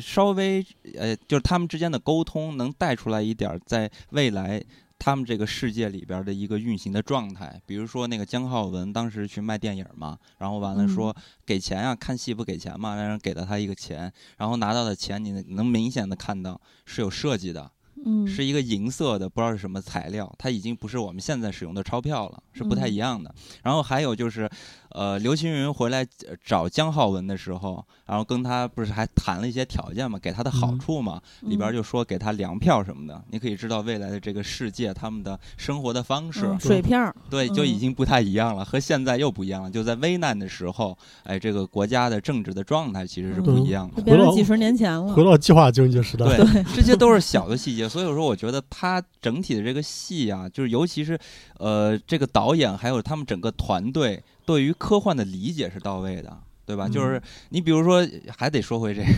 稍微呃，就是他们之间的沟通能带出来一点儿在未来。他们这个世界里边儿的一个运行的状态，比如说那个姜浩文当时去卖电影嘛，然后完了说给钱呀、看戏不给钱嘛，让人给了他一个钱，然后拿到的钱你能明显的看到是有设计的，嗯，是一个银色的，不知道是什么材料，它已经不是我们现在使用的钞票了，是不太嗯一样的。然后还有就是，呃，刘青云回来呃找姜浩文的时候，然后跟他不是还谈了一些条件嘛，给他的好嗯处嘛，里边嗯就说给他粮票什么的，你可以知道未来的这个世界他们的生活的方式，嗯水票儿，对，就已嗯经不太一样了，和现在又不一样了。就在危难的时候，哎，这个国家的政治的状态其实是不一样的。就变成回到几十年前了回。到计划经济时代，对，这些都是小的细节，所以说我觉得他整体的这个戏啊，就是尤其是呃这个导演还有他们整个团队对于科幻的理解是到位的。对吧？嗯就是你比如说，还得说回这个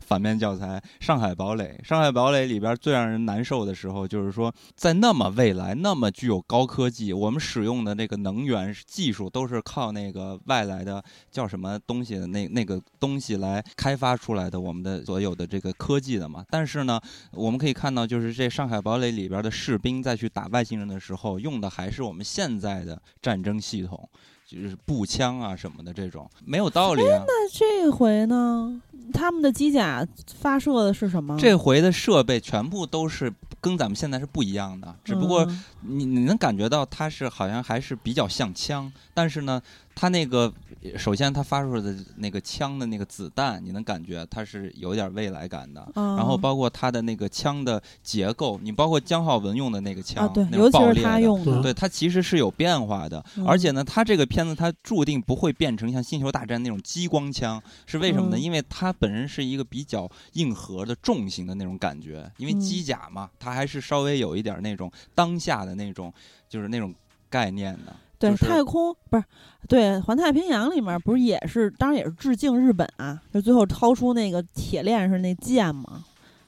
反面教材《上海堡垒》。《上海堡垒》里边最让人难受的时候，就是说，在那么未来、那么具有高科技，我们使用的那个能源技术都是靠那个外来的叫什么东西的那那个东西来开发出来的，我们的所有的这个科技的嘛。但是呢，我们可以看到，就是这《上海堡垒》里边的士兵在去打外星人的时候，用的还是我们现在的战争系统。就是步枪啊什么的这种没有道理啊。那这回呢？他们的机甲发射的是什么？这回的设备全部都是跟咱们现在是不一样的，只不过嗯你你能感觉到它是好像还是比较像枪，但是呢，它那个首先它发出的那个枪的那个子弹，你能感觉它是有点未来感的。嗯然后包括它的那个枪的结构，你包括姜浩文用的那个枪，啊，对，那尤其是他用的，对它其实是有变化的，嗯而且呢，它这个片子它注定不会变成像《星球大战》那种激光枪，是为什么呢？嗯因为它本身是一个比较硬核的重型的那种感觉，因为嗯机甲嘛，它还是稍微有一点那种当下的那种，就是那种概念的。对，就是太空不是对《环太平洋》里面不是也是，当然也是致敬日本啊，就最后掏出那个铁链是那剑嘛，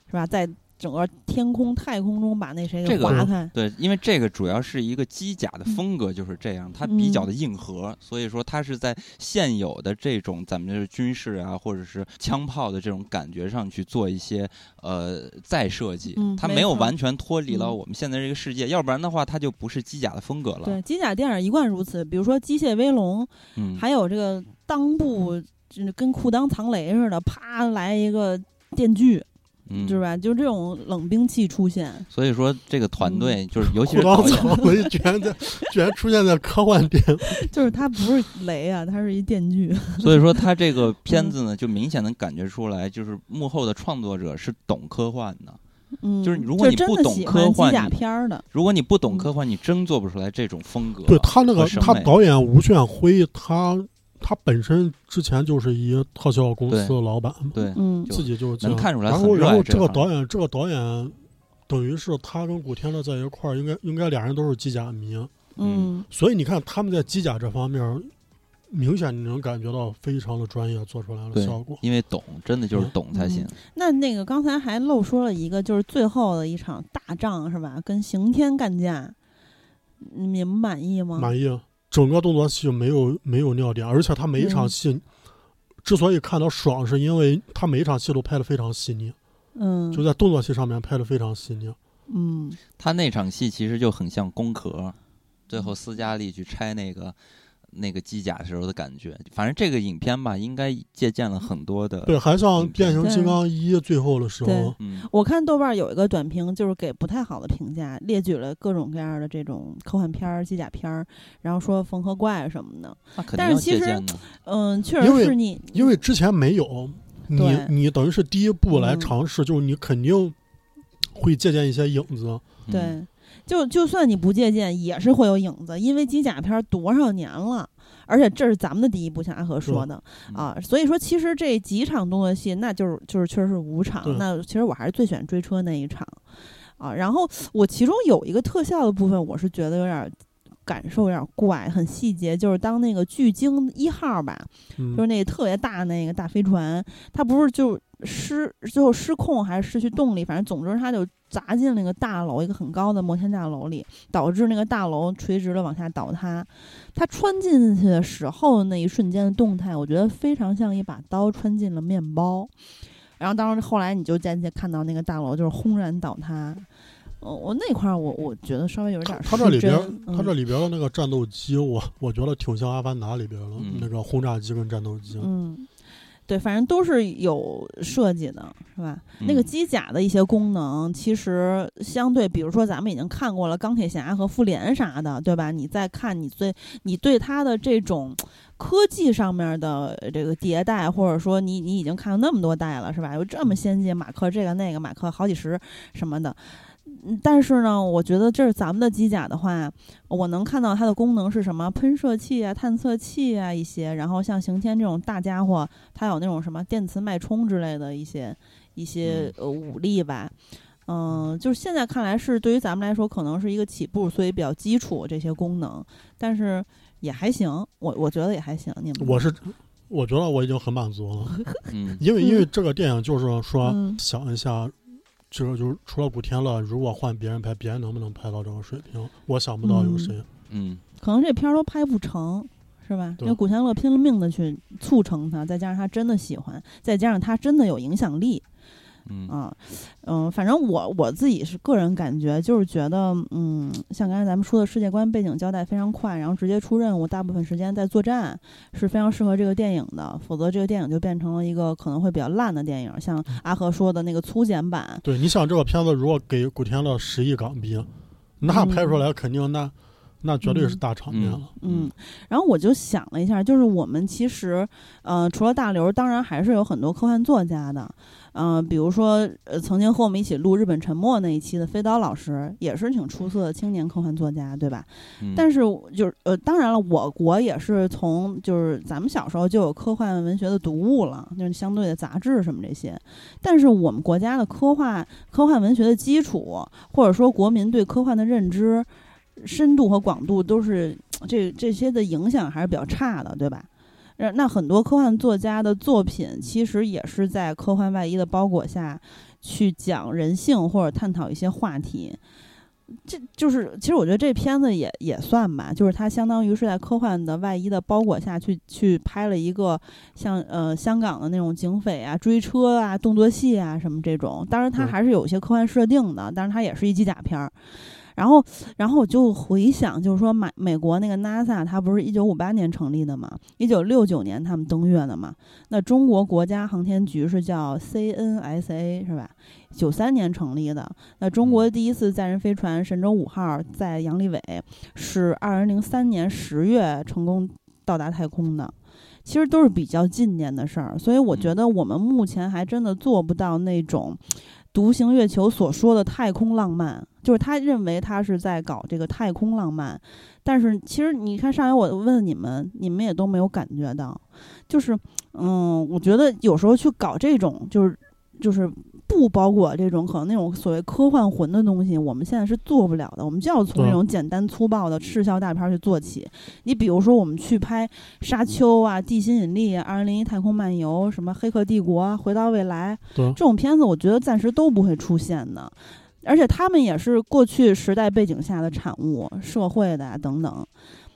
是吧？在整个天空太空中把那谁给这个划开，对，因为这个主要是一个机甲的嗯风格就是这样，它比较的硬核，所以说它是在现有的这种咱们就是军事啊，或者是枪炮的这种感觉上去做一些呃再设计，嗯它没有完全脱离了嗯我们现在这个世界，要不然的话它就不是机甲的风格了。对，机甲电影一贯如此，比如说《机械威龙》，嗯，还有这个裆部就是跟裤裆藏雷似的，啪来一个电锯，嗯，是吧？就这种冷兵器出现，所以说这个团队就是尤其是导演，草雷居然在居然出现在科幻电影，就是它不是雷啊，它是一电锯。所以说他这个嗯片子呢，就明显能感觉出来，就是幕后的创作者是懂科幻的。嗯，就是如果你不懂科幻的，如果你不懂嗯科幻，你真做不出来这种风格。对他那个他导演吴炫辉，他他本身之前就是一特效公司的老板，对，嗯自己就是这样能看出来然后然后这个导演这个导演，等于是他跟古天乐在一块儿，应该应该俩人都是机甲迷，嗯所以你看他们在机甲这方面，明显你能感觉到非常的专业，做出来的效果。因为懂，真的就是懂才行。那那个刚才还漏说了一个，就是最后的一场大仗是吧？跟刑天干架，你们满意吗？满意，整个动作戏没有没有尿点，而且他每一场嗯戏。之所以看到爽，是因为他每一场戏都拍的非常细腻，嗯，就在动作戏上面拍的非常细腻。嗯他那场戏其实就很像宫壳，最后斯嘉丽去拆那个那个机甲时候的感觉。反正这个影片吧，应该借鉴了很多的。对，还像变形金刚一最后的时候，嗯，我看豆瓣有一个短评，就是给不太好的评价，列举了各种各样的这种科幻片儿、机甲片儿，然后说缝合怪什么的。那肯定但是其实借鉴的。嗯，确实是你，因为之前没有，你你等于是第一步来嗯尝试，就是你肯定会借鉴一些影子。嗯对，就就算你不借鉴，也是会有影子，因为机甲片儿多少年了，而且这是咱们的第一部，像阿和说的嗯啊，所以说其实这几场动作戏，那就是就是确实是五场，那其实我还是最喜欢追车那一场啊，然后我其中有一个特效的部分，我是觉得有点。感受有点怪，很细节，就是当那个巨鲸一号吧，嗯就是那个特别大那个大飞船，它不是就失最后失控还是失去动力，反正总之它就砸进那个大楼，一个很高的摩天大楼里，导致那个大楼垂直的往下倒塌。它穿进去的时候那一瞬间的动态，我觉得非常像一把刀穿进了面包。然后当时后来你就渐渐看到那个大楼就是轰然倒塌。呃，我那块儿我我觉得稍微有点儿他这里边他这嗯里边的那个战斗机，我我觉得挺像《阿凡达》里边的、嗯那个轰炸机跟战斗机。嗯，对，反正都是有设计的，是吧？那个嗯机甲的一些功能，其实相对，比如说咱们已经看过了钢铁侠和复联啥的，对吧？你再看你最你对它的这种科技上面的这个迭代，或者说你你已经看了那么多代了，是吧？有这么先进，马克这个那个，马克好几十什么的。嗯但是呢，我觉得这是咱们的机甲的话，我能看到它的功能是什么？喷射器啊、探测器啊一些，然后像刑天这种大家伙，它有那种什么电磁脉冲之类的一些一些呃武力吧。嗯、就是现在看来是对于咱们来说可能是一个起步，所以比较基础这些功能，但是也还行，我我觉得也还行。你们我是我觉得我已经很满足了，嗯因为因为嗯这个电影就是说嗯想一下。这个就是除了古天乐，如果换别人拍，别人能不能拍到这个水平？我想不到有谁。嗯可能这片儿都拍不成，是吧？对因为古天乐拼了命的去促成他，再加上他真的喜欢，再加上他真的有影响力，嗯啊，嗯，反正我我自己是个人感觉，就是觉得，嗯，像刚才咱们说的世界观背景交代非常快，然后直接出任务，大部分时间在作战，是非常适合这个电影的。否则这个电影就变成了一个可能会比较烂的电影，像阿和说的那个粗剪版。对，你想这个片子如果给古天乐十亿港币，那嗯拍出来肯定那那绝对是大场面了。嗯，然后我就想了一下，就是我们其实，呃，除了大刘，当然还是有很多科幻作家的，嗯、比如说，呃，曾经和我们一起录《日本沉没》那一期的飞刀老师，也是挺出色的青年科幻作家，对吧？嗯但是就是呃，当然了，我国也是从就是咱们小时候就有科幻文学的读物了，就是相对的杂志什么这些。但是我们国家的科幻科幻文学的基础，或者说国民对科幻的认知深度和广度，都是 这这些的影响还是比较差的，对吧？呃那很多科幻作家的作品，其实也是在科幻外衣的包裹下，去讲人性或者探讨一些话题。这就是，其实我觉得这片子也也算吧，就是它相当于是在科幻的外衣的包裹下去去拍了一个像呃香港的那种警匪啊、追车啊、动作戏啊什么这种。当然，它还是有一些科幻设定的，但是它也是一机甲片儿。然后，然后我就回想，就是说美美国那个 NASA，它不是一九五八年成立的嘛？一九六九年他们登月的嘛？那中国国家航天局是叫 CNSA 是吧？九三年成立的。那中国第一次载人飞船神舟五号在杨利伟是二零零三年十月成功到达太空的。其实都是比较近年的事儿，所以我觉得我们目前还真的做不到那种独行月球所说的太空浪漫，就是他认为他是在搞这个太空浪漫，但是其实你看上回我问你们，你们也都没有感觉到，就是嗯，我觉得有时候去搞这种就是就是不包裹这种可能那种所谓科幻魂的东西，我们现在是做不了的。我们就要从对这种简单粗暴的视效大片儿去做起。你比如说，我们去拍《沙丘》啊、《地心引力》啊、《二零零一太空漫游》、什么《黑客帝国》啊、《回到未来》这种片子，我觉得暂时都不会出现的。而且他们也是过去时代背景下的产物，社会的啊等等。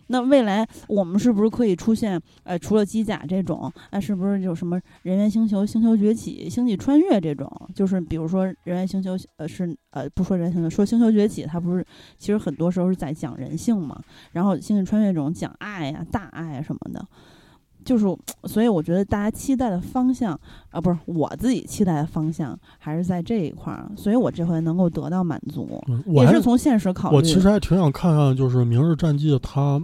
那未来我们是不是可以出现？呃，除了机甲这种，那、是不是有什么人猿星球、星球崛起、星际穿越这种？就是比如说人猿星球，呃，是呃，不说人猿星球，说星球崛起，它不是其实很多时候是在讲人性嘛。然后星际穿越这种讲爱呀、大爱啊什么的，就是所以我觉得大家期待的方向啊，不是我自己期待的方向，还是在这一块儿。所以我这回能够得到满足，嗯，我也是从现实考虑。我其实还挺想看看，就是《明日战记》它呃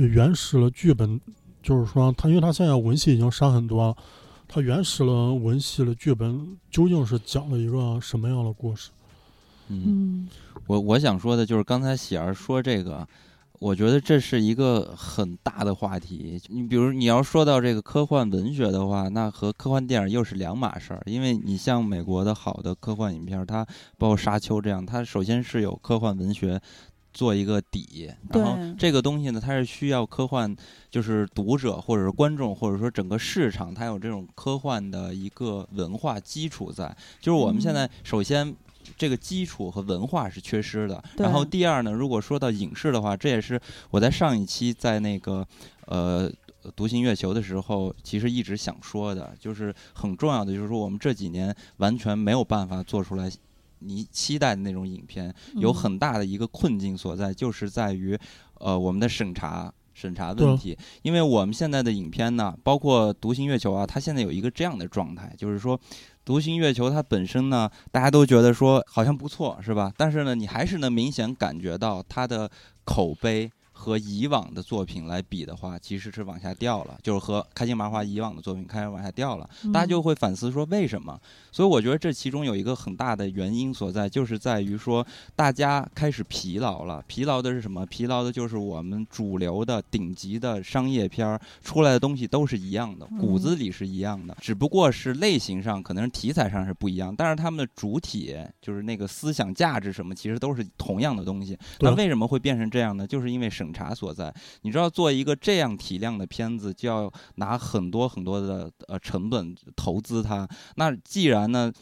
原始的剧本，就是说他，因为他现在文戏已经删很多了，它原始了文戏的剧本究竟是讲了一个什么样的故事？嗯，嗯我我想说的就是刚才喜儿说这个。我觉得这是一个很大的话题。你比如你要说到这个科幻文学的话，那和科幻电影又是两码事儿。因为你像美国的好的科幻影片，它包括《沙丘》这样，它首先是有科幻文学做一个底，然后这个东西呢，它是需要科幻，就是读者或者是观众，或者说整个市场，它有这种科幻的一个文化基础在。就是我们现在首先。这个基础和文化是缺失的。然后第二呢，如果说到影视的话，这也是我在上一期在那个呃《独行月球》的时候，其实一直想说的，就是很重要的，就是说我们这几年完全没有办法做出来你期待的那种影片，有嗯很大的一个困境所在，就是在于呃我们的审查审查问题，因为我们现在的影片呢，包括《独行月球》啊，它现在有一个这样的状态，就是说，《独行月球》它本身呢，大家都觉得说好像不错，是吧？但是呢，你还是能明显感觉到它的口碑。和以往的作品来比的话，其实是往下掉了，就是和开心麻花以往的作品开始往下掉了。大家就会反思说为什么？所以我觉得这其中有一个很大的原因所在，就是在于说大家开始疲劳了。疲劳的是什么？疲劳的就是我们主流的顶级的商业片儿出来的东西都是一样的，骨子里是一样的，只不过是类型上可能是题材上是不一样，但是他们的主体就是那个思想价值什么，其实都是同样的东西。那为什么会变成这样呢？就是因为审查所在，你知道，做一个这样体量的片子，就要拿很多很多的呃成本投资它。那既然呢，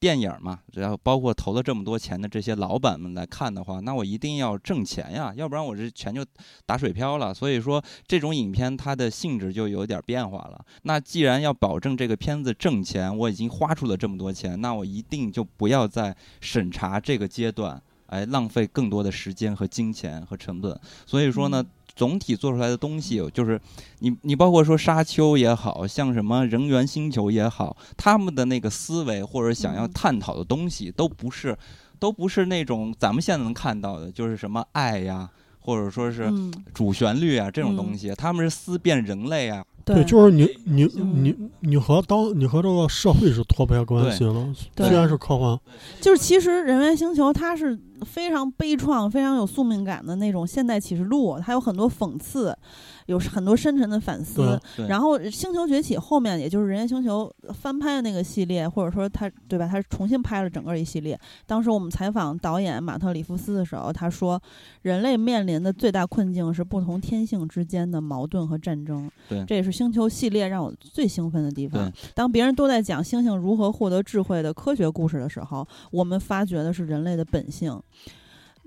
电影嘛，然后包括投了这么多钱的这些老板们来看的话，那我一定要挣钱呀，要不然我这钱就打水漂了。所以说，这种影片它的性质就有点变化了。那既然要保证这个片子挣钱，我已经花出了这么多钱，那我一定就不要在审查这个阶段。哎，浪费更多的时间和金钱和成本，所以说呢，总体做出来的东西就是，你你包括说沙丘也好像什么人猿星球也好，他们的那个思维或者想要探讨的东西，都不是，都不是那种咱们现在能看到的，就是什么爱呀，或者说是主旋律啊这种东西，他们是思辨人类啊。对，就是你你你你和当你和这个社会是脱不开关系了，虽然是科幻，就是其实《人猿星球》它是非常悲怆、非常有宿命感的那种现代启示录，它有很多讽刺。有很多深沉的反思，然后《星球崛起》后面，也就是《人猿星球》翻拍的那个系列，或者说它对吧？它重新拍了整个一系列。当时我们采访导演马特·里夫斯的时候，他说：“人类面临的最大困境是不同天性之间的矛盾和战争。”对，这也是《星球》系列让我最兴奋的地方。当别人都在讲猩猩如何获得智慧的科学故事的时候，我们发掘的是人类的本性。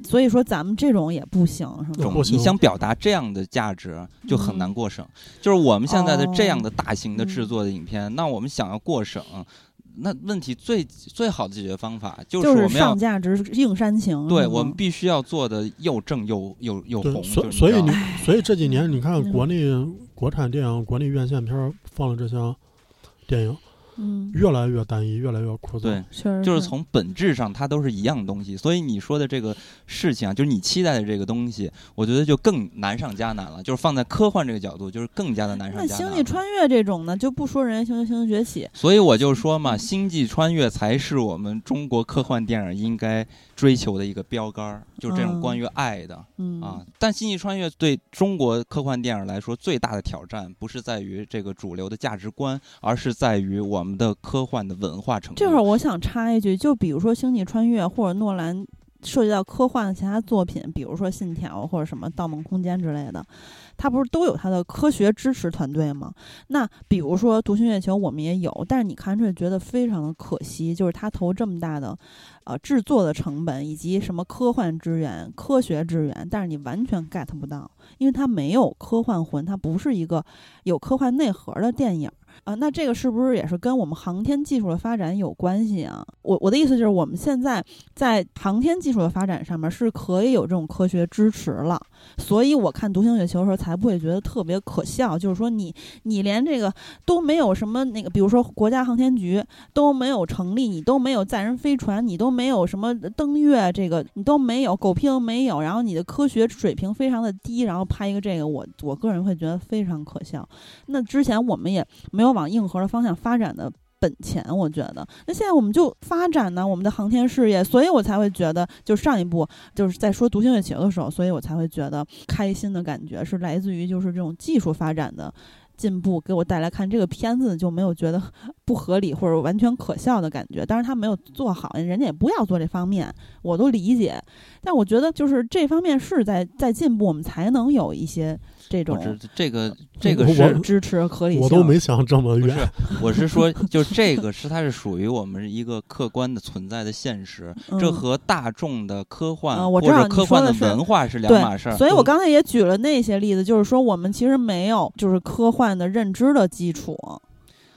所以说咱们这种也不行，是吧？你想表达这样的价值，就很难过审。就是我们现在的这样的大型的制作的影片，那我们想要过审，那问题最最好的解决方法就是我们要上价值硬煽情。对，我们必须要做的又正又又又红。所所以你所以这几年你看国内国产电影、国内院线片放了这些电影。嗯，越来越单一，越来越枯燥。对，就是从本质上它都是一样东西。所以你说的这个事情啊，就是你期待的这个东西，我觉得就更难上加难了。就是放在科幻这个角度，就是更加的难上加难。那星际穿越这种呢，就不说人猿星球崛起。所以我就说嘛，星际穿越才是我们中国科幻电影应该追求的一个标杆儿，就是这种关于爱的嗯啊。但星际穿越对中国科幻电影来说最大的挑战，不是在于这个主流的价值观，而是在于我。我们的科幻的文化程度。这会儿我想插一句，就比如说《星际穿越》或者诺兰涉及到科幻的其他作品，比如说《信条》或者什么《盗梦空间》之类的，它不是都有它的科学支持团队吗？那比如说《独行月球》，我们也有，但是你看出来觉得非常的可惜，就是他投这么大的呃制作的成本以及什么科幻资源、科学资源，但是你完全 get 不到，因为它没有科幻魂，它不是一个有科幻内核的电影。啊，那这个是不是也是跟我们航天技术的发展有关系啊？我我的意思就是，我们现在在航天技术的发展上面是可以有这种科学支持了，所以我看《独行月球》的时候才不会觉得特别可笑。就是说，你你连这个都没有什么那个，比如说国家航天局都没有成立，你都没有载人飞船，你都没有什么登月，这个你都没有，狗屁都没有。然后你的科学水平非常的低，然后拍一个这个，我我个人会觉得非常可笑。那之前我们也没有。往硬核的方向发展的本钱，我觉得，那现在我们就发展呢我们的航天事业，所以我才会觉得，就上一部就是在说《独行月球》的时候，所以我才会觉得开心的感觉是来自于就是这种技术发展的进步给我带来看这个片子就没有觉得 不合理或者完全可笑的感觉。当然他没有做好，人家也不要做这方面，我都理解。但我觉得就是这方面是在在进步，我们才能有一些。这种这个这个是支持合理性，我都没想这么远。我是说，就这个是它是属于我们一个客观的存在的现实，这和大众的科幻或者科幻的文化是两码事儿。所以我刚才也举了那些例子，就是说我们其实没有就是科幻的认知的基础。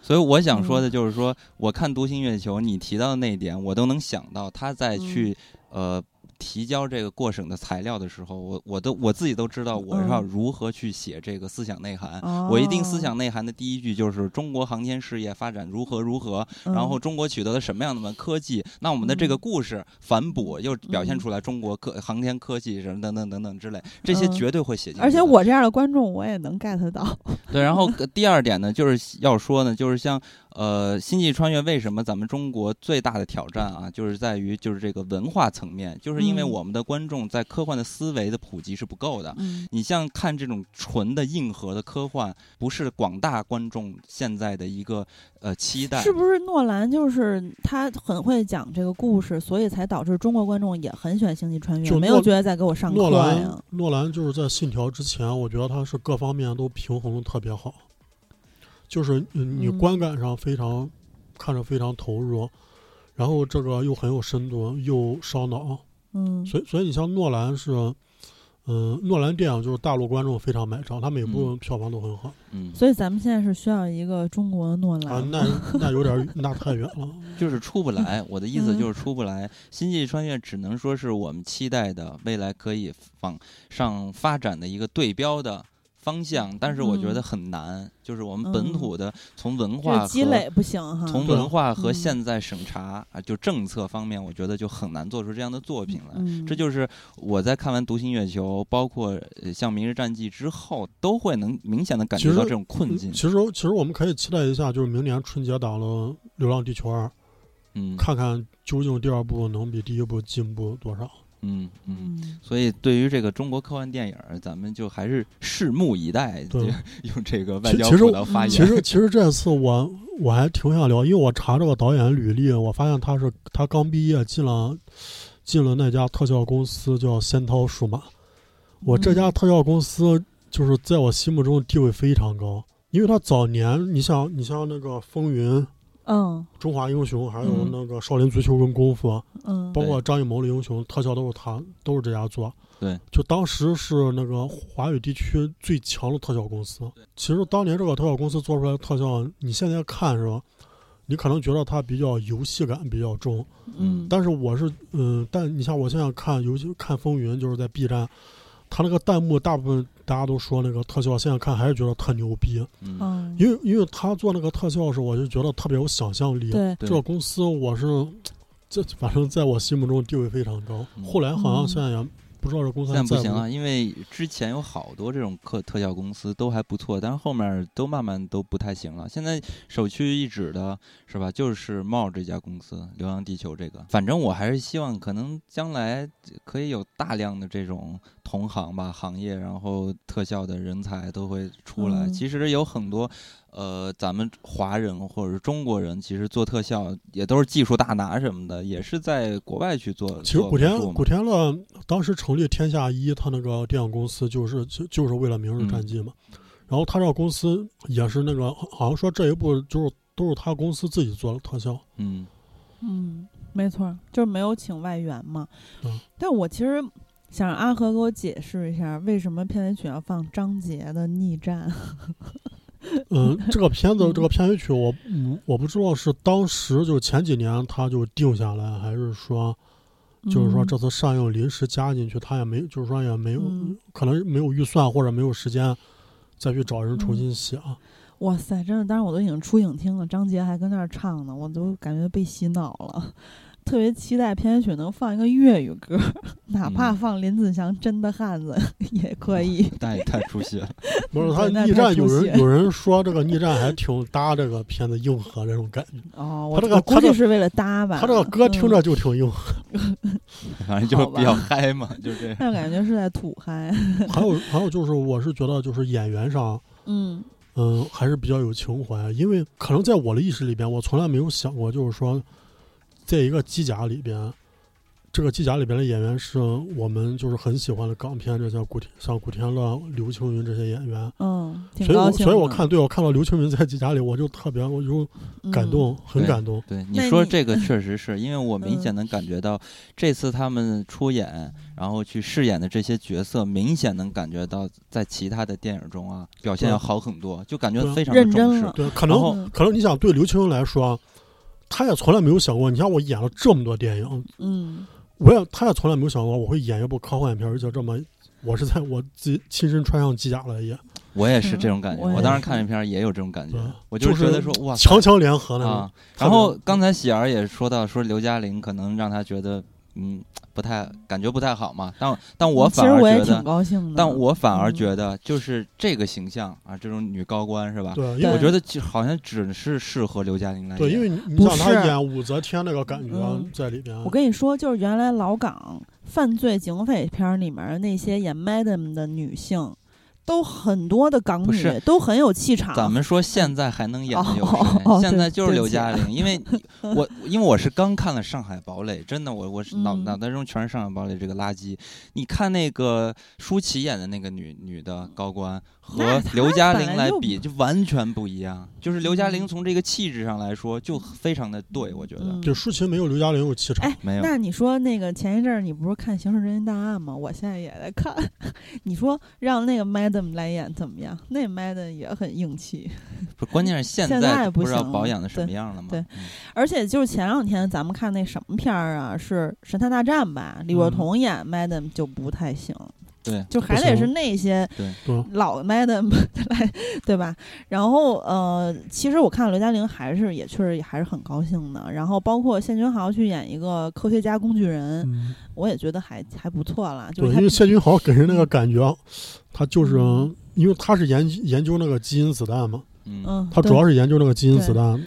所以我想说的就是说，我看《独行月球》，你提到的那一点，我都能想到他在去呃。提交这个过审的材料的时候，我我都我自己都知道我要嗯如何去写这个思想内涵。哦我一定思想内涵的第一句就是中国航天事业发展如何如何，嗯，然后中国取得了什么样的科技？那我们的这个嗯故事反哺又表现嗯出来中国科航天科技什么等等等等之类，这些嗯绝对会写进去的。而且我这样的观众我也能 get 到。对，然后呃 第二点呢，就是要说呢，就是像呃《星际穿越》为什么咱们中国最大的挑战啊，就是在于就是这个文化层面，就是因为嗯我们的观众在科幻的思维的普及是不够的。嗯你像看这种纯的硬核的科幻，不是广大观众现在的一个呃期待。是不是诺兰就是他很会讲这个故事，所以才导致中国观众也很喜欢《星际穿越就》，没有觉得在给我上诺课呀兰。诺兰就是在《信条》之前，我觉得他是各方面都平衡的特别好，就是嗯你嗯观感上非常、看着非常投入，然后这个又很有深度，又烧脑，嗯，所以所以你像诺兰是，嗯、诺兰电影就是大陆观众非常买账，他每部嗯票房都很好、嗯，所以咱们现在是需要一个中国诺兰啊，兰。那那有点儿那太远了，就是出不来。我的意思嗯就是出不来。星际穿越只能说是我们期待的未来可以往上发展的一个对标的方向，但是我觉得嗯很难。就是我们本土的从文化和积累不行哈。从文化和嗯现在审查啊，就政策方面，我觉得就很难做出这样的作品来。嗯，这就是我在看完《独行月球》，包括呃像《明日战记》之后，都会能明显的感觉到这种困境。其实其实我们可以期待一下，就是明年春节档的《流浪地球二》，嗯看看究竟第二部能比第一部进步多少。嗯嗯。嗯，所以，对于这个中国科幻电影，咱们就还是拭目以待。对 用这个外交其其实部的发言，其实其实这次我我还挺想聊，因为我查这个导演履历，我发现他是他刚毕业进了进了那家特效公司叫仙涛数码。我这家嗯特效公司就是在我心目中地位非常高，因为他早年你像你像那个《风云》《嗯中华英雄》，还有嗯那个《少林足球》跟《功夫》，嗯，包括张艺谋的英雄特效都是他都是这家做。对，就当时是那个华语地区最强的特效公司。其实当年这个特效公司做出来的特效，你现在看是吧？你可能觉得它比较游戏感比较重，嗯，但是我是嗯，但你像我现在看，尤其看风云，就是在 B 站，它那个弹幕大部分大家都说那个特效，现在看还是觉得特牛逼，因为因为他做那个特效时，我就觉得特别有想象力。对，这个公司我是，这反正在我心目中地位非常高。嗯。后来好像嗯。现在也不知道这公司现在不行了，因为之前有好多这种特特效公司都还不错，但是后面都慢慢都不太行了。现在首屈一指的是吧，就是茂这家公司，《流浪地球》这个。反正我还是希望，可能将来可以有大量的这种同行吧行业，然后特效的人才都会出来。嗯其实有很多。呃，咱们华人或者是中国人，其实做特效也都是技术大拿什么的，也是在国外去做。其实古天古天乐当时成立天下一，他那个电影公司就是就就是为了《明日战记》嘛。然后他这个公司也是那个好像说这一部就是都是他公司自己做的特效。嗯嗯，没错，就是没有请外援嘛。嗯但我其实想让阿和给我解释一下，为什么片尾曲要放张杰的《逆战》？嗯，这个片子嗯这个片尾曲我嗯我不知道是当时就前几年他就定下来，还是说就是说嗯这次上映临时加进去，他也没就是说也没有、嗯可能没有预算或者没有时间再去找人重嗯新写。啊哇塞，真的！当时我都已经出影厅了，张杰还跟那儿唱呢，我都感觉被洗脑了。特别期待片尾曲能放一个粤语歌，哪怕嗯放林子祥《真的汉子》也可以。但也太出戏了。不是他逆战，有人有人说这个逆战还挺搭这个片子硬核这种感觉。哦，我他这个估计是为了搭吧。他这个歌听着嗯，就挺硬核。反正就比较嗨嘛，就这样。但感觉是在土嗨。还有还有就是，我是觉得就是演员上，嗯嗯，还是比较有情怀，因为可能在我的意识里边，我从来没有想过，就是说，在一个机甲里边，这个机甲里边的演员是我们就是很喜欢的港片，这叫古天像古天乐、刘青云这些演员。嗯，所以我，所以我看，对我看到刘青云在机甲里，我就特别，我就感嗯动，很感动。对你说这个确实是因为我 明嗯显能感觉到，这次他们出演然后去饰演的这些角色，明显能感觉到在其他的电影中啊表现要好很多，就感觉非常的重视认真了。对，可能可能你想对刘青云来说，他也从来没有想过，你像我演了这么多电影，嗯我也他也从来没有想过我会演一部科幻片，而且这么，我是在我自己亲身穿上机甲来演，我也是这种感觉。我我当时看这片儿也有这种感觉对，我就就是觉得说哇强强联合了。啊。然后刚才喜儿也说到，说刘嘉玲可能让他觉得嗯不太感觉不太好嘛，但但我反而实我也挺觉得。高兴的，但我反而嗯觉得，就是这个形象啊，这种女高官是吧？对，因为我觉得就好像只是适合刘嘉玲来演。对，因为你你不想他是演武则天那个感觉嗯在里边，我跟你说，就是原来老港犯罪警匪片儿里面儿那些演 madam 的女性，都很多的港女，都很有气场。咱们说现在还能演的有哦谁？哦现在就是刘嘉玲，因为 我因为我是刚看了《上海堡垒》，真的我我是脑、嗯脑袋中全是《上海堡垒》这个垃圾。你看那个舒淇演的那个女女的高官和刘嘉玲来比，就完全不一样。就是刘嘉玲嗯从这个气质上来说，就非常的对，我觉得、嗯就舒淇没有刘嘉玲有气场。哎没有。那你说那个前一阵儿你不是看《刑事侦缉档案》吗？我现在也在看。你说让那个 Madam 来演怎么样？那 Madam 也很硬气，不是关键是 现现在不不知道行保养的什么对样了嘛？对嗯而且就是前两天咱们看那什么片儿啊，是《神探大战》吧？李若嗯彤演 Madam 就不太行，对就还得是那些对，老 Madam 来，对吧？然后呃，其实我看到刘嘉玲还是也确实也还是很高兴的。然后包括谢君豪去演一个科学家工具人，嗯，我也觉得还还不错啦。就对，因为谢君豪给人那个感觉，他就是嗯因为他是研研究那个基因子弹嘛，嗯嗯，他主要是研究那个基因子弹，嗯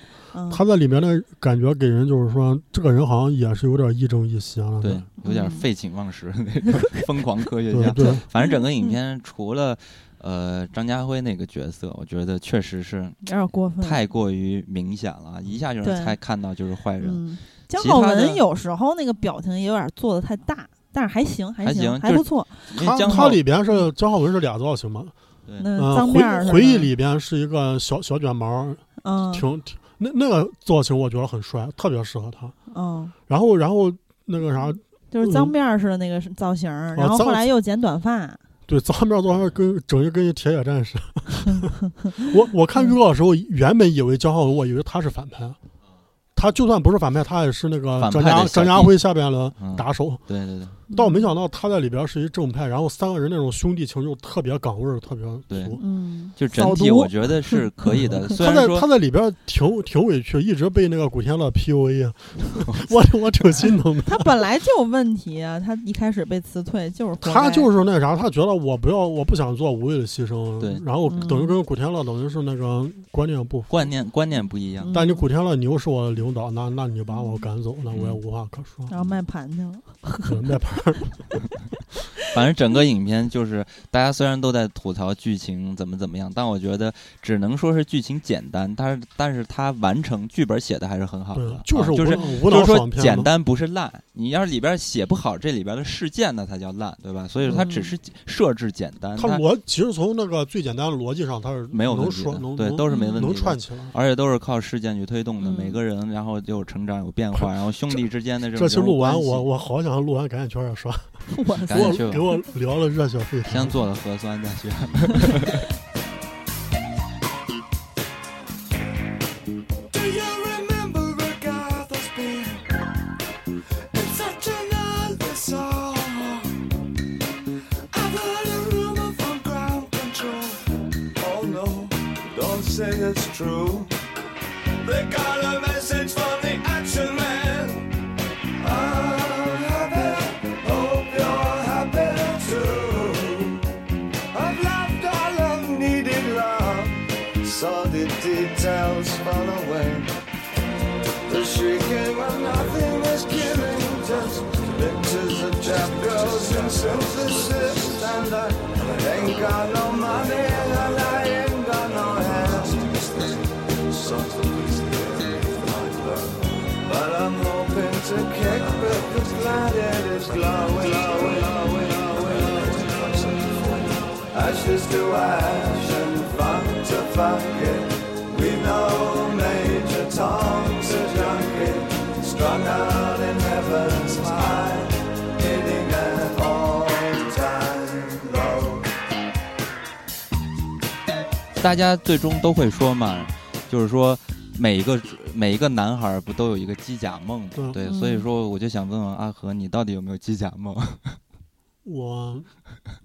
他在里面的感觉给人就是说，这个人好像也是有点亦正亦邪了。对，有点嗯。废寝忘食的那种疯狂科学家。对对，反正整个影嗯片除了呃张家辉那个角色，我觉得确实是有点过分，太过于明显了，一下就对能猜看到就是坏人。嗯，姜浩文有时候那个表情也有点做的太大，但是还行，还还行还不错。他他里边是姜浩文是俩造型嘛，对。那回回忆里边是一个小小卷毛，嗯。挺挺那那个造型我觉得很帅，特别适合他。嗯，然后然后那个啥，就是脏辫似的那个造型儿，然后后来又剪短发。对，脏面造型跟整一跟一铁血战士。我我看预告的时候，原本以为姜浩文，我以为他是反派。他就算不是反派，他也是那个张家张家辉下边的嗯打手。对对对，但我没想到他在里边是一正派，然后三个人那种兄弟情就特别港味儿，特别足。嗯，就整体我觉得是可以的。虽然说他在他在里边挺挺委屈，一直被那个古天乐 PUA 啊，我我挺心疼的。他本来就有问题啊，他一开始被辞退就是他就是那啥，他觉得我不要，我不想做无谓的牺牲。对然后等于嗯跟古天乐等于是那个观念不。观念观念不一样。嗯但你古天乐，你又是我的领导，那那你把我赶走，那我也无话可说。然后卖盘去了。对卖盘儿，反正整个影片就是大家虽然都在吐槽剧情怎么怎么样，但我觉得只能说是剧情简单，但是但是它完成剧本写的还是很好的，，就是啊就是就是说。简单不是烂，你要是里边写不好这里边的事件，那才叫烂，对吧？所以说它只嗯是设置简单，他逻其实从那个最简单的逻辑上，它是没有问能题的对，说能能都是没问题的能串。起来。而且都是靠事件去推动的，嗯每个人然后就有成长有变化，然后兄弟之间的这种这期录完，我我好想录完赶紧去二刷，我赶紧去吧给我给我聊了热血沸腾。先做了核酸再去。fall away. The shrieking when nothing is killing, just pictures of trap girls and synthesis. And I ain't got no money and I ain't got no hands. But I'm hoping to kick because blinded is glowing, glowing, glowing, glowing. Ashes to ash and funk to funk it. A junkie, strung out in heaven's high, hitting an all-time low. 大家最终都会说嘛，就是说每一个每一个男孩不都有一个机甲梦吗？对对，嗯所以说我就想问问阿和，你到底有没有机甲梦？我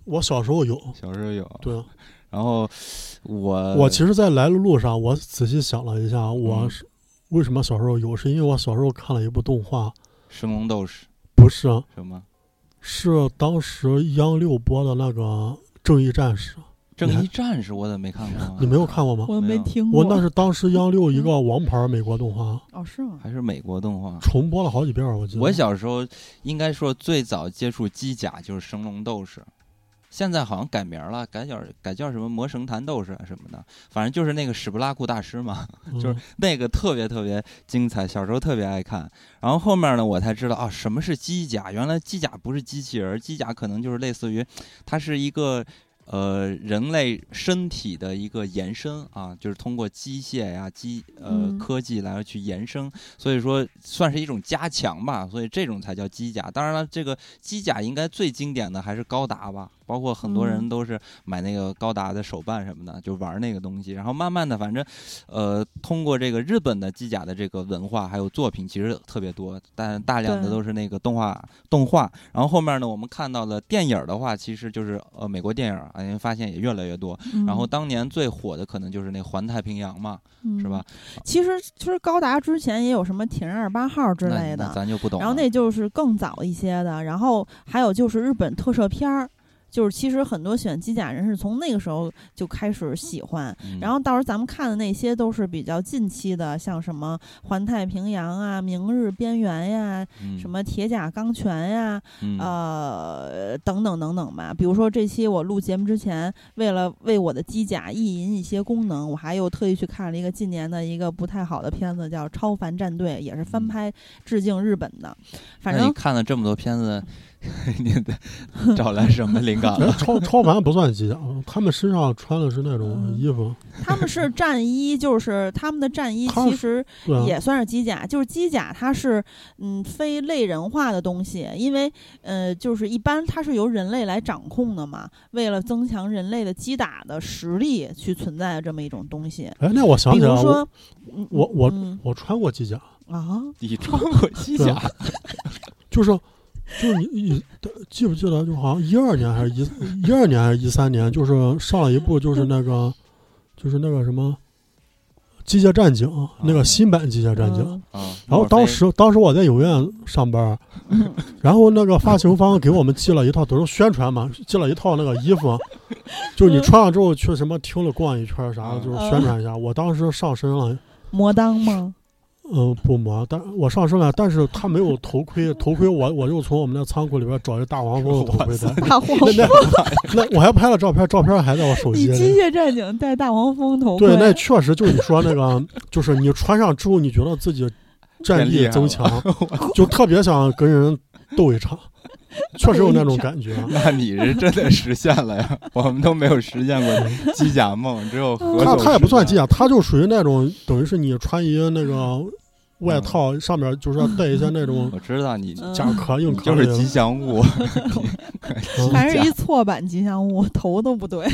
我小时候有，小时候有，对然后我我其实，在来的路上，我仔细想了一下，我嗯是为什么小时候有，是因为我小时候看了一部动画，神龙斗士不是啊，什么是当时央六播的那个《正义战士》，正义战士，我怎么没看过啊？你没有看过吗？我没听过。我那是当时央六一个王牌美国动画，哦，是吗？还是美国动画？重播了好几遍，我记得。我小时候应该说最早接触机甲就是神龙斗士，现在好像改名了，改叫改叫什么魔神坛斗士啊什么的，反正就是那个史布拉库大师嘛，嗯 就是那个特别特别精彩，小时候特别爱看。然后后面呢，我才知道啊，什么是机甲？原来机甲不是机器人，机甲可能就是类似于，它是一个。呃，人类身体的一个延伸啊，就是通过机械呀、机呃嗯科技来去延伸，所以说算是一种加强吧，所以这种才叫机甲。当然了，这个机甲应该最经典的还是高达吧，包括很多人嗯都是买那个高达的手办什么的，就玩那个东西。然后慢慢的，反正呃，通过这个日本的机甲的这个文化还有作品，其实特别多，但大量的都是那个动画动画。然后后面呢，我们看到了电影的话，其实就是呃美国电影啊，因为发现也越来越多。然后嗯当年最火的可能就是那《环太平洋》嘛，是吧？？嗯其实其实高达之前也有什么铁人二八号之类的，咱就不懂。然后那就是更早一些的，然后还有就是日本特摄片儿。就是其实很多喜欢机甲人是从那个时候就开始喜欢，嗯然后到时候咱们看的那些都是比较近期的，像什么《环太平洋》啊、《明日边缘》呀、嗯什么《铁甲钢拳》呀，嗯呃，等等等等吧。比如说这期我录节目之前，为了为我的机甲意淫一些功能，我还又特意去看了一个近年的一个不太好的片子，叫《超凡战队》，也是翻嗯拍致敬日本的。反正看了这么多片子，你得找来什么灵感哎了？超超凡不算机甲，他们身上穿的是那种嗯衣服，他们是战衣，就是他们的战衣其实也算是机甲，就是机甲它是嗯非类人化的东西，因为呃就是一般它是由人类来掌控的嘛，为了增强人类的击打的实力去存在的这么一种东西。哎，那我想起来，比如说，嗯我我嗯我穿过机甲，啊，你穿过机甲？就是就是你你记不记得，就好像一二年还是一一二年还是一三年，就是上了一部就是那个就是那个什么。机械战警，那个新版机械战警，然后当时当时我在影院上班，嗯然后那个发行方给我们寄了一套，都是宣传嘛，寄了一套那个衣服，就是你穿上之后去什么厅里逛一圈啥的，嗯就是宣传一下。我当时上身了，魔当吗？嗯，不磨，但我上身了，但是他没有头盔，头盔我我就从我们那仓库里边找一大黄蜂的头盔戴，大黄那那那我还拍了照片，照片还在我手机里。机械战警戴大黄蜂头盔，对，那确实就是你说那个，就是你穿上之后，你觉得自己战力增强，就特别想跟人斗一场，确实有那种感觉。那你是真的实现了呀？我们都没有实现过机甲梦，只有合手他他也不算机甲，甲，他就属于那种等于是你穿一那个外套，上面就是要 带一些那种我知道你嗯甲壳硬壳就是的吉祥物，嗯还是一错版吉祥物，头都不对。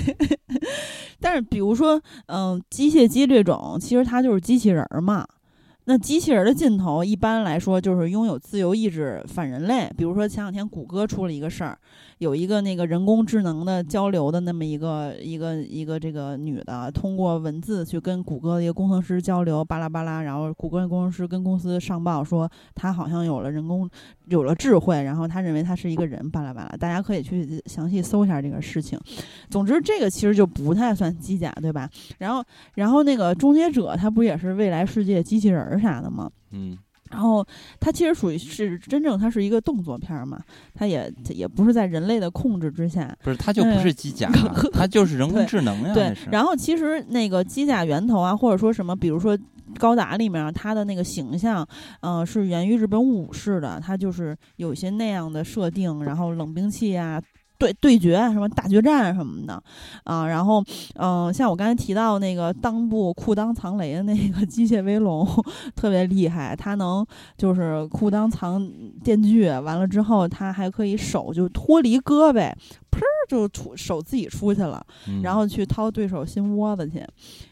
但是比如说，嗯、机械机这种，其实它就是机器人儿嘛。那机器人的尽头，一般来说就是拥有自由意志、反人类。比如说前两天谷歌出了一个事儿，有一个那个人工智能的交流的那么一个一个一个这个女的，通过文字去跟谷歌的一个工程师交流，巴拉巴拉，然后谷歌的工程师跟公司上报说她好像有了人工有了智慧，然后他认为她是一个人，巴拉巴拉，大家可以去详细搜一下这个事情。总之，这个其实就不太算机甲，对吧？然后，然后那个终结者，他不也是未来世界机器人儿啥的嘛？嗯，然后它其实属于是真正它是一个动作片儿嘛，它也也不是在人类的控制之下，不是，它就不是机甲啊，它就是人工智能呀，对，然后其实那个机甲源头啊，或者说什么，比如说高达里面它的那个形象，呃，是源于日本武士的，它就是有些那样的设定，然后冷兵器啊。对对决什么大决战什么的，啊，然后嗯、像我刚才提到那个裆部裤裆藏雷的那个机械威龙，特别厉害，它能就是裤裆藏电锯，完了之后它还可以手就脱离胳膊，砰就出手自己出去了，嗯然后去掏对手心窝子去，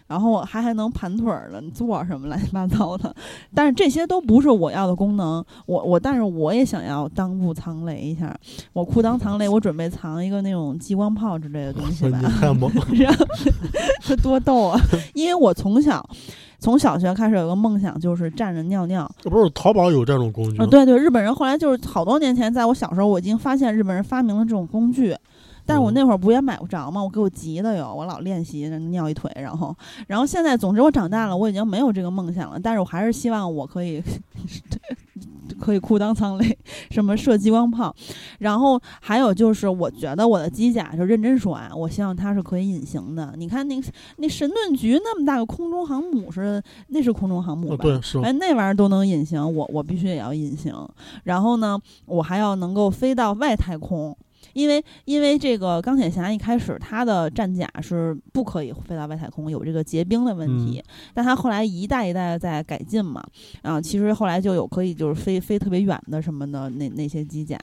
然后还还能盘腿儿了，坐什么乱七八糟的。但是这些都不是我要的功能，我我但是我也想要裆部藏雷一下，我裤裆藏雷，我准备藏一个那种激光炮之类的东西吧 你。太猛，然后这 多逗啊！因为我从小从小学开始有个梦想，就是站着尿尿。这不是淘宝有这种工具啊，？对对，日本人后来就是好多年前，在我小时候，我已经发现日本人发明了这种工具。但是我嗯那会儿不也买不着吗？我给我急的哟，我老练习尿一腿，然后，然后现在，总之我长大了，我已经没有这个梦想了。但是我还是希望我可以 可以裤裆藏雷，什么射激光炮，然后还有就是，我觉得我的机甲就认真说啊，我希望它是可以隐形的。你看那个那神盾局那么大个空中航母是那是空中航母啊，吧？对，是哎，那玩意儿都能隐形，我我必须也要隐形。然后呢，我还要能够飞到外太空，因为因为这个钢铁侠一开始他的战甲是不可以飞到外太空，有这个结冰的问题。但他后来一代一代的在改进嘛，啊，其实后来就有可以就是飞飞特别远的什么的那那些机甲。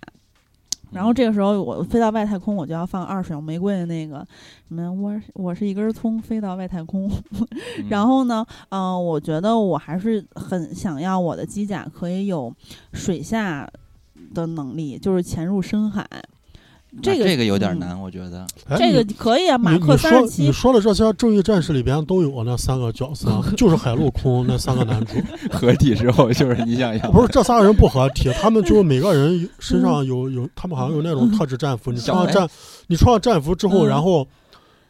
然后这个时候我飞到外太空，我就要放二手玫瑰的那个什么，我我是一根葱飞到外太空，嗯然后呢，嗯、我觉得我还是很想要我的机甲可以有水下的能力，就是潜入深海。这个这个有点嗯难，我觉得。哎这个你可以啊，马克你你说三十七你说的这些正义战士里边都有那三个角色，就是海陆空那三个男主。合体之后就是你想要不是这仨人不合体，他们就是每个人身上有有，他们好像有那种特制战服。你穿上战，你穿上战服之后，嗯然后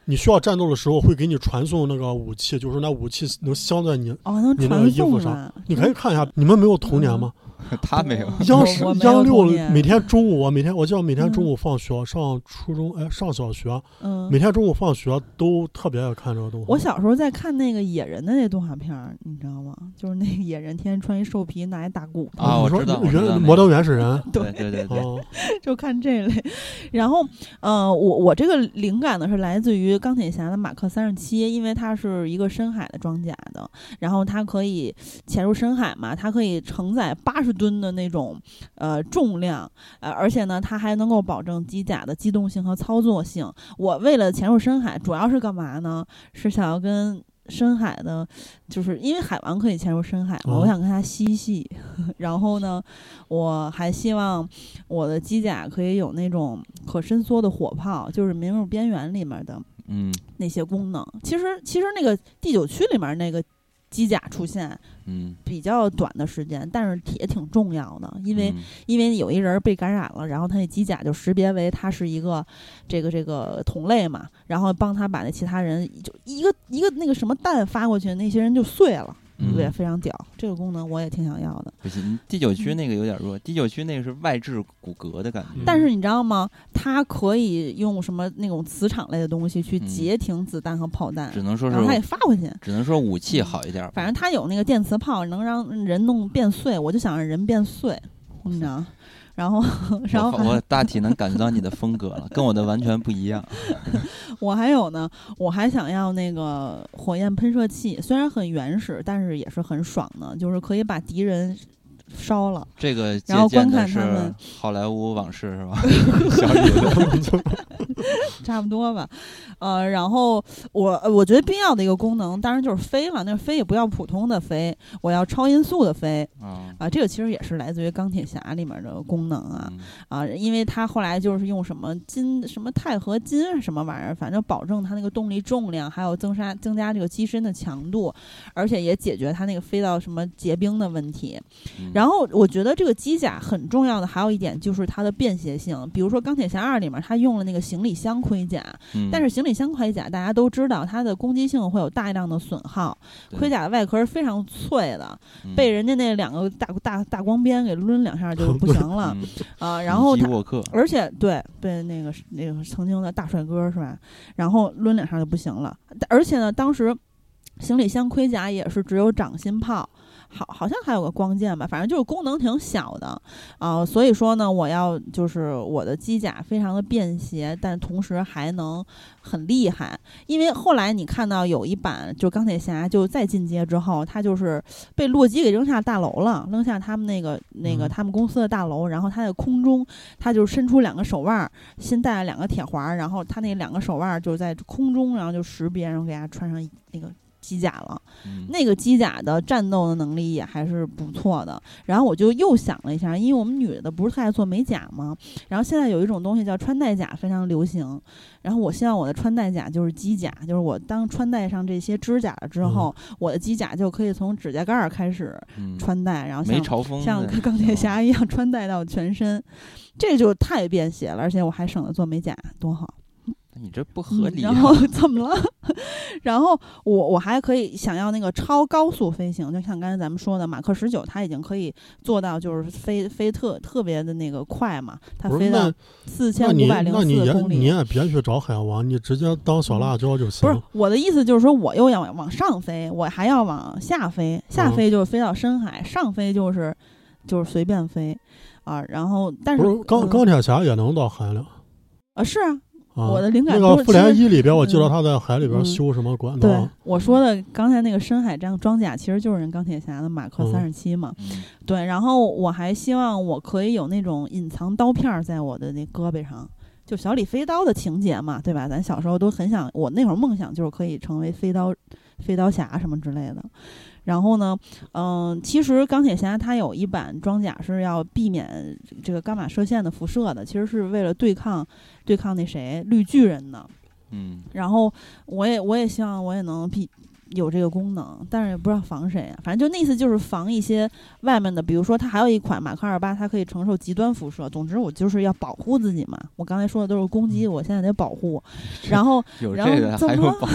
你需要战斗的时候，会给你传送那个武器，就是那武器能镶在你。哦，能你那个传衣服上！你可以看一下，你们没有童年吗？他没有，央视央六每天中午，我每天我记得每天嗯中午放学上初中，哎，上小学，嗯每，天中午放学都特别爱看这个动画。我小时候在看那个野人的那动画片儿，你知道吗？就是那个野人天天穿一兽皮，拿一大骨头，你说啊我知道我知道那个原摩登原始人 对对对对，哦，就看这类。然后，呃，我我这个灵感呢是来自于钢铁侠的马克三十七，因为它是一个深海的装甲的，然后它可以潜入深海嘛，它可以承载八十吨的那种呃重量，呃，而且呢，它还能够保证机甲的机动性和操作性。我为了潜入深海，主要是干嘛呢？是想要跟深海的，就是因为海王可以潜入深海嘛，哦我想跟它嬉戏。然后呢，我还希望我的机甲可以有那种可伸缩的火炮，就是《明日边缘》里面的嗯那些功能。其实，其实那个第九区里面那个机甲出现嗯，比较短的时间，但是也挺重要的，因为、嗯。因为有一人被感染了，然后他那机甲就识别为他是一个这个这个同类嘛，然后帮他把那其他人就一个一个那个什么弹发过去，那些人就碎了，嗯对，非常屌。这个功能我也挺想要的。不行，第九区那个有点弱，第九区那个是外置骨骼的感觉。但是你知道吗？它可以用什么那种磁场类的东西去嗯截停子弹和炮弹，只能说是它也，发回去。只能说武器好一点吧。反正它有那个电磁炮，能让人弄变碎，我就想让人变碎，你知道？然后，然后我我大体能感觉到你的风格了，跟我的完全不一样。我还有呢，我还想要那个火焰喷射器，虽然很原始，但是也是很爽的，就是可以把敌人烧了。这个然后观看他们好莱坞往事是吧？差不多吧，呃，然后我呃我觉得必要的一个功能，当然就是飞了。那飞也不要普通的飞，我要超音速的飞啊啊。这个其实也是来自于钢铁侠里面的功能啊嗯啊，因为它后来就是用什么金什么钛合金什么玩意儿，反正保证它那个动力重量，还有增加增加这个机身的强度，而且也解决它那个飞到什么结冰的问题。嗯然后我觉得这个机甲很重要的还有一点就是它的便携性，比如说钢铁侠二里面它用了那个行李箱盔甲，嗯但是行李箱盔甲大家都知道它的攻击性会有大量的损耗，盔甲的外壳是非常脆的，嗯被人家那两个大大大光鞭给抡两下就不行了 嗯啊。然后它以及沃克，而且对被那个那个曾经的大帅哥是吧？然后抡两下就不行了，而且呢，当时。行李箱盔甲也是只有掌心炮。好，好像还有个光剑吧，反正就是功能挺小的啊、所以说呢，我要就是我的机甲非常的便携，但同时还能很厉害。因为后来你看到有一版，就钢铁侠就再进阶之后，他就是被洛基给扔下大楼了，扔下他们那个那个嗯他们公司的大楼，然后他在空中，他就伸出两个手腕儿，先带了两个铁环儿，然后他那两个手腕儿就在空中，然后就识别，然后给他穿上那个机甲了。嗯那个机甲的战斗的能力也还是不错的。然后我就又想了一下，因为我们女的不是特爱做美甲吗？然后现在有一种东西叫穿戴甲，非常流行。然后我希望我的穿戴甲就是机甲，就是我当穿戴上这些指甲了之后，我的机甲就可以从指甲盖儿开始嗯，穿戴，然后像像钢铁侠一样穿戴到全身，这就太便携了，而且我还省得做美甲，多好。你这不合理、啊嗯然后 怎么了？然后我我还可以想要那个超高速飞行，就像刚才咱们说的，马克十九它已经可以做到就是飞飞特特别的那个快嘛，它飞到四千五百零那你也四公里。你也别去找海洋王，你直接当小辣椒就行。不是我的意思，就是说我又要往上飞，我还要往下飞，下嗯飞就是飞到深海，上飞就是就是随便飞啊。然后但是不是钢嗯钢铁侠也能到海里啊是啊，啊？我的灵感那个复联一里边，我记得嗯他在海里边嗯修什么管对道，我说的刚才那个深海战装甲，其实就是人钢铁侠的马克嗯三十七嘛。嗯对，然后我还希望我可以有那种隐藏刀片儿在我的那胳膊上，就小李飞刀的情节嘛，对吧？咱小时候都很想，我那会儿梦想就是可以成为飞刀、飞刀侠什么之类的。然后呢，嗯、其实钢铁侠它有一版装甲是要避免这个伽马射线的辐射的，其实是为了对抗对抗那谁绿巨人的。嗯，然后我也我也希望我也能避有这个功能，但是也不知道防谁啊。反正就那次就是防一些外面的，比如说它还有一款马克二八，它可以承受极端辐射。总之我就是要保护自己嘛。我刚才说的都是攻击，我现在得保护。然后有然后这么说还有保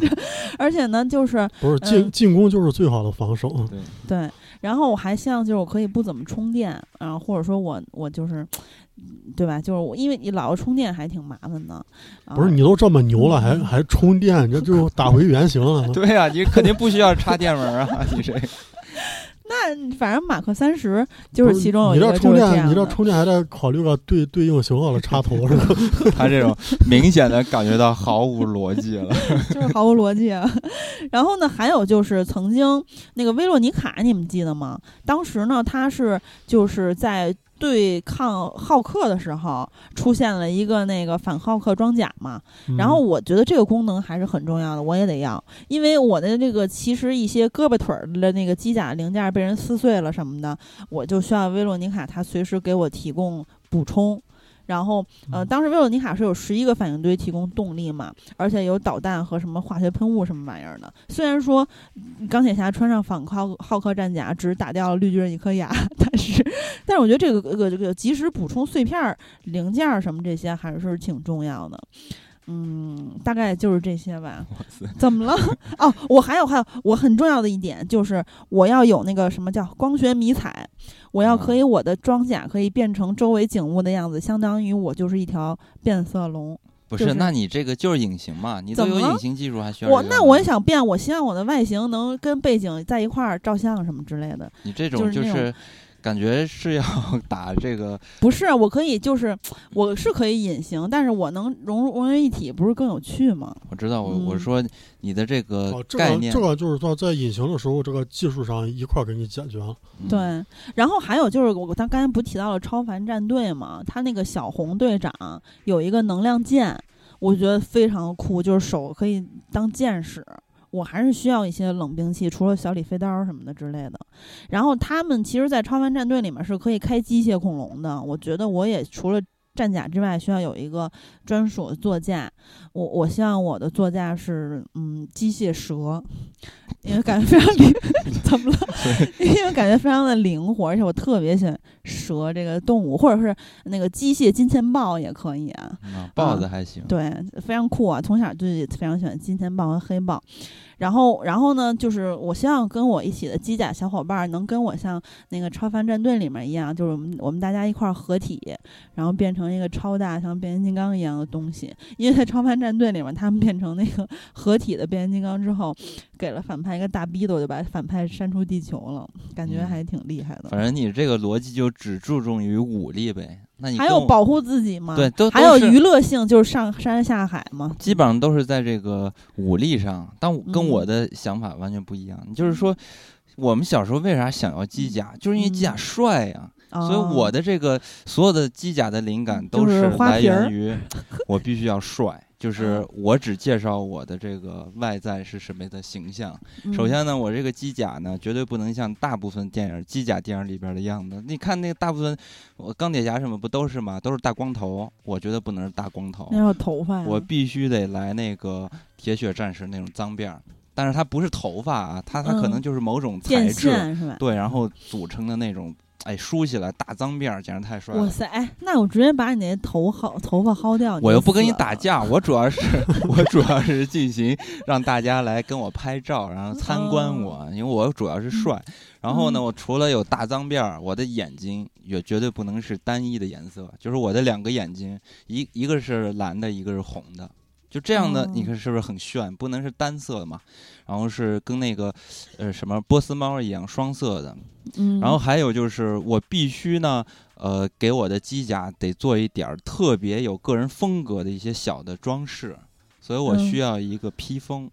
而且呢，就是不是进嗯进攻就是最好的防守。对，对，然后我还希望就是我可以不怎么充电，然后或者说我我就是。对吧？就是我，因为你老要充电还挺麻烦的。啊不是你都这么牛了，还嗯还充电，这就打回原形了。对呀、你肯定不需要插电门啊！你这个那反正马克三十就是其中有一你个这充电。你这充电还得考虑个对对应型号的插头是吧？他这种明显的感觉到毫无逻辑了。就是毫无逻辑啊。然后呢，还有就是曾经那个威洛尼卡，你们记得吗？当时呢，他是就是在对抗浩克的时候出现了一个那个反浩克装甲嘛。然后嗯我觉得这个功能还是很重要的，我也得要，因为我的这个其实一些胳膊腿儿的那个机甲零件被人撕碎了什么的，我就需要威洛尼卡它随时给我提供补充。然后，呃，嗯当时威罗妮卡是有十一个反应堆提供动力嘛，而且有导弹和什么化学喷雾什么玩意儿的。虽然说嗯钢铁侠穿上反浩浩克战甲只打掉了绿巨人一颗牙，但是，但是我觉得这个这个这个及时补充碎片儿、零件儿什么这些还是挺重要的。嗯，大概就是这些吧。哇塞，怎么了？哦，我还有还有，我很重要的一点就是我要有那个什么叫光学迷彩，我要可以我的装甲可以变成周围景物的样子，相当于我就是一条变色龙。不，就是是那你这个就是隐形嘛？你都有隐形技术，还需要我那我也想变，我希望我的外形能跟背景在一块儿照相什么之类的。你这种就是那种就是感觉是要 打这个，不是，我可以就是我是可以隐形，但是我能融融为一体，不是更有趣吗？我知道我我嗯说你的这个概念，个这个就是说在隐形的时候，这个技术上一块儿给你解决了。嗯，对，然后还有就是我他刚才不提到了超凡战队嘛，他那个小红队长有一个能量剑，我觉得非常酷，就是手可以当剑使。我还是需要一些冷兵器，除了小李飞刀什么的之类的。然后他们其实，在超凡战队里面是可以开机械恐龙的。我觉得我也除了战甲之外，需要有一个专属的座驾。我我希望我的座驾是嗯机械蛇，因为感觉非常灵，怎么了？因为感觉非常的灵活，而且我特别喜欢蛇这个动物，或者是那个机械金钱豹也可以啊。啊，豹子还行，对，非常酷啊！从小就非常喜欢金钱豹和黑豹。然后，然后呢，就是我希望跟我一起的机甲小伙伴儿能跟我像那个超凡战队里面一样，就是我们我们大家一块儿合体，然后变成一个超大像变形金刚一样的东西。因为在超凡战队里面，他们变成那个 合体的变形金刚之后，给了反派一个大逼斗，就把反派删出地球了，感觉嗯还挺厉害的。反正你这个逻辑就只注重于武力呗。那你还有保护自己吗？对，都还有娱乐性，就是上山下海嘛。基本上都是在这个武力上，但跟嗯我的想法完全不一样。就是说，我们小时候为啥想要机甲，就是因为机甲嗯帅呀、所以我的的这个所有的机甲的灵感都是来源于我必须要帅。就是嗯我只介绍我的这个外在是什么的形象。首先呢，我这个机甲呢，绝对不能像大部分电影机甲电影里边的样子。你看那个大部分，我钢铁侠什么不都是吗？都是大光头。我觉得不能是大光头那，要有头发，我必须得来那个铁血战士那种脏辫儿。但是它不是头发啊，它它可能嗯就是某种材质？对，然后组成的那种，哎，梳起来大脏辫儿，简直太帅了。哇塞，哎，那我直接把你那头薅头发薅掉，我又不跟你。打架，我主要是 我主要是进行让大家来跟我拍照，然后参观我，因为我主要是帅。然后呢，嗯我除了有大脏辫儿，我的眼睛也绝对不能是单一的颜色，就是我的两个眼睛，一一个是蓝的，一个是红的。就这样的，哦你看是不是很炫？不能是单色的嘛，然后是跟那个，呃，什么波斯猫一样双色的，嗯，然后还有就是，我必须呢，呃，给我的机甲得做一点儿特别有个人风格的一些小的装饰，所以我嗯需要一个披风。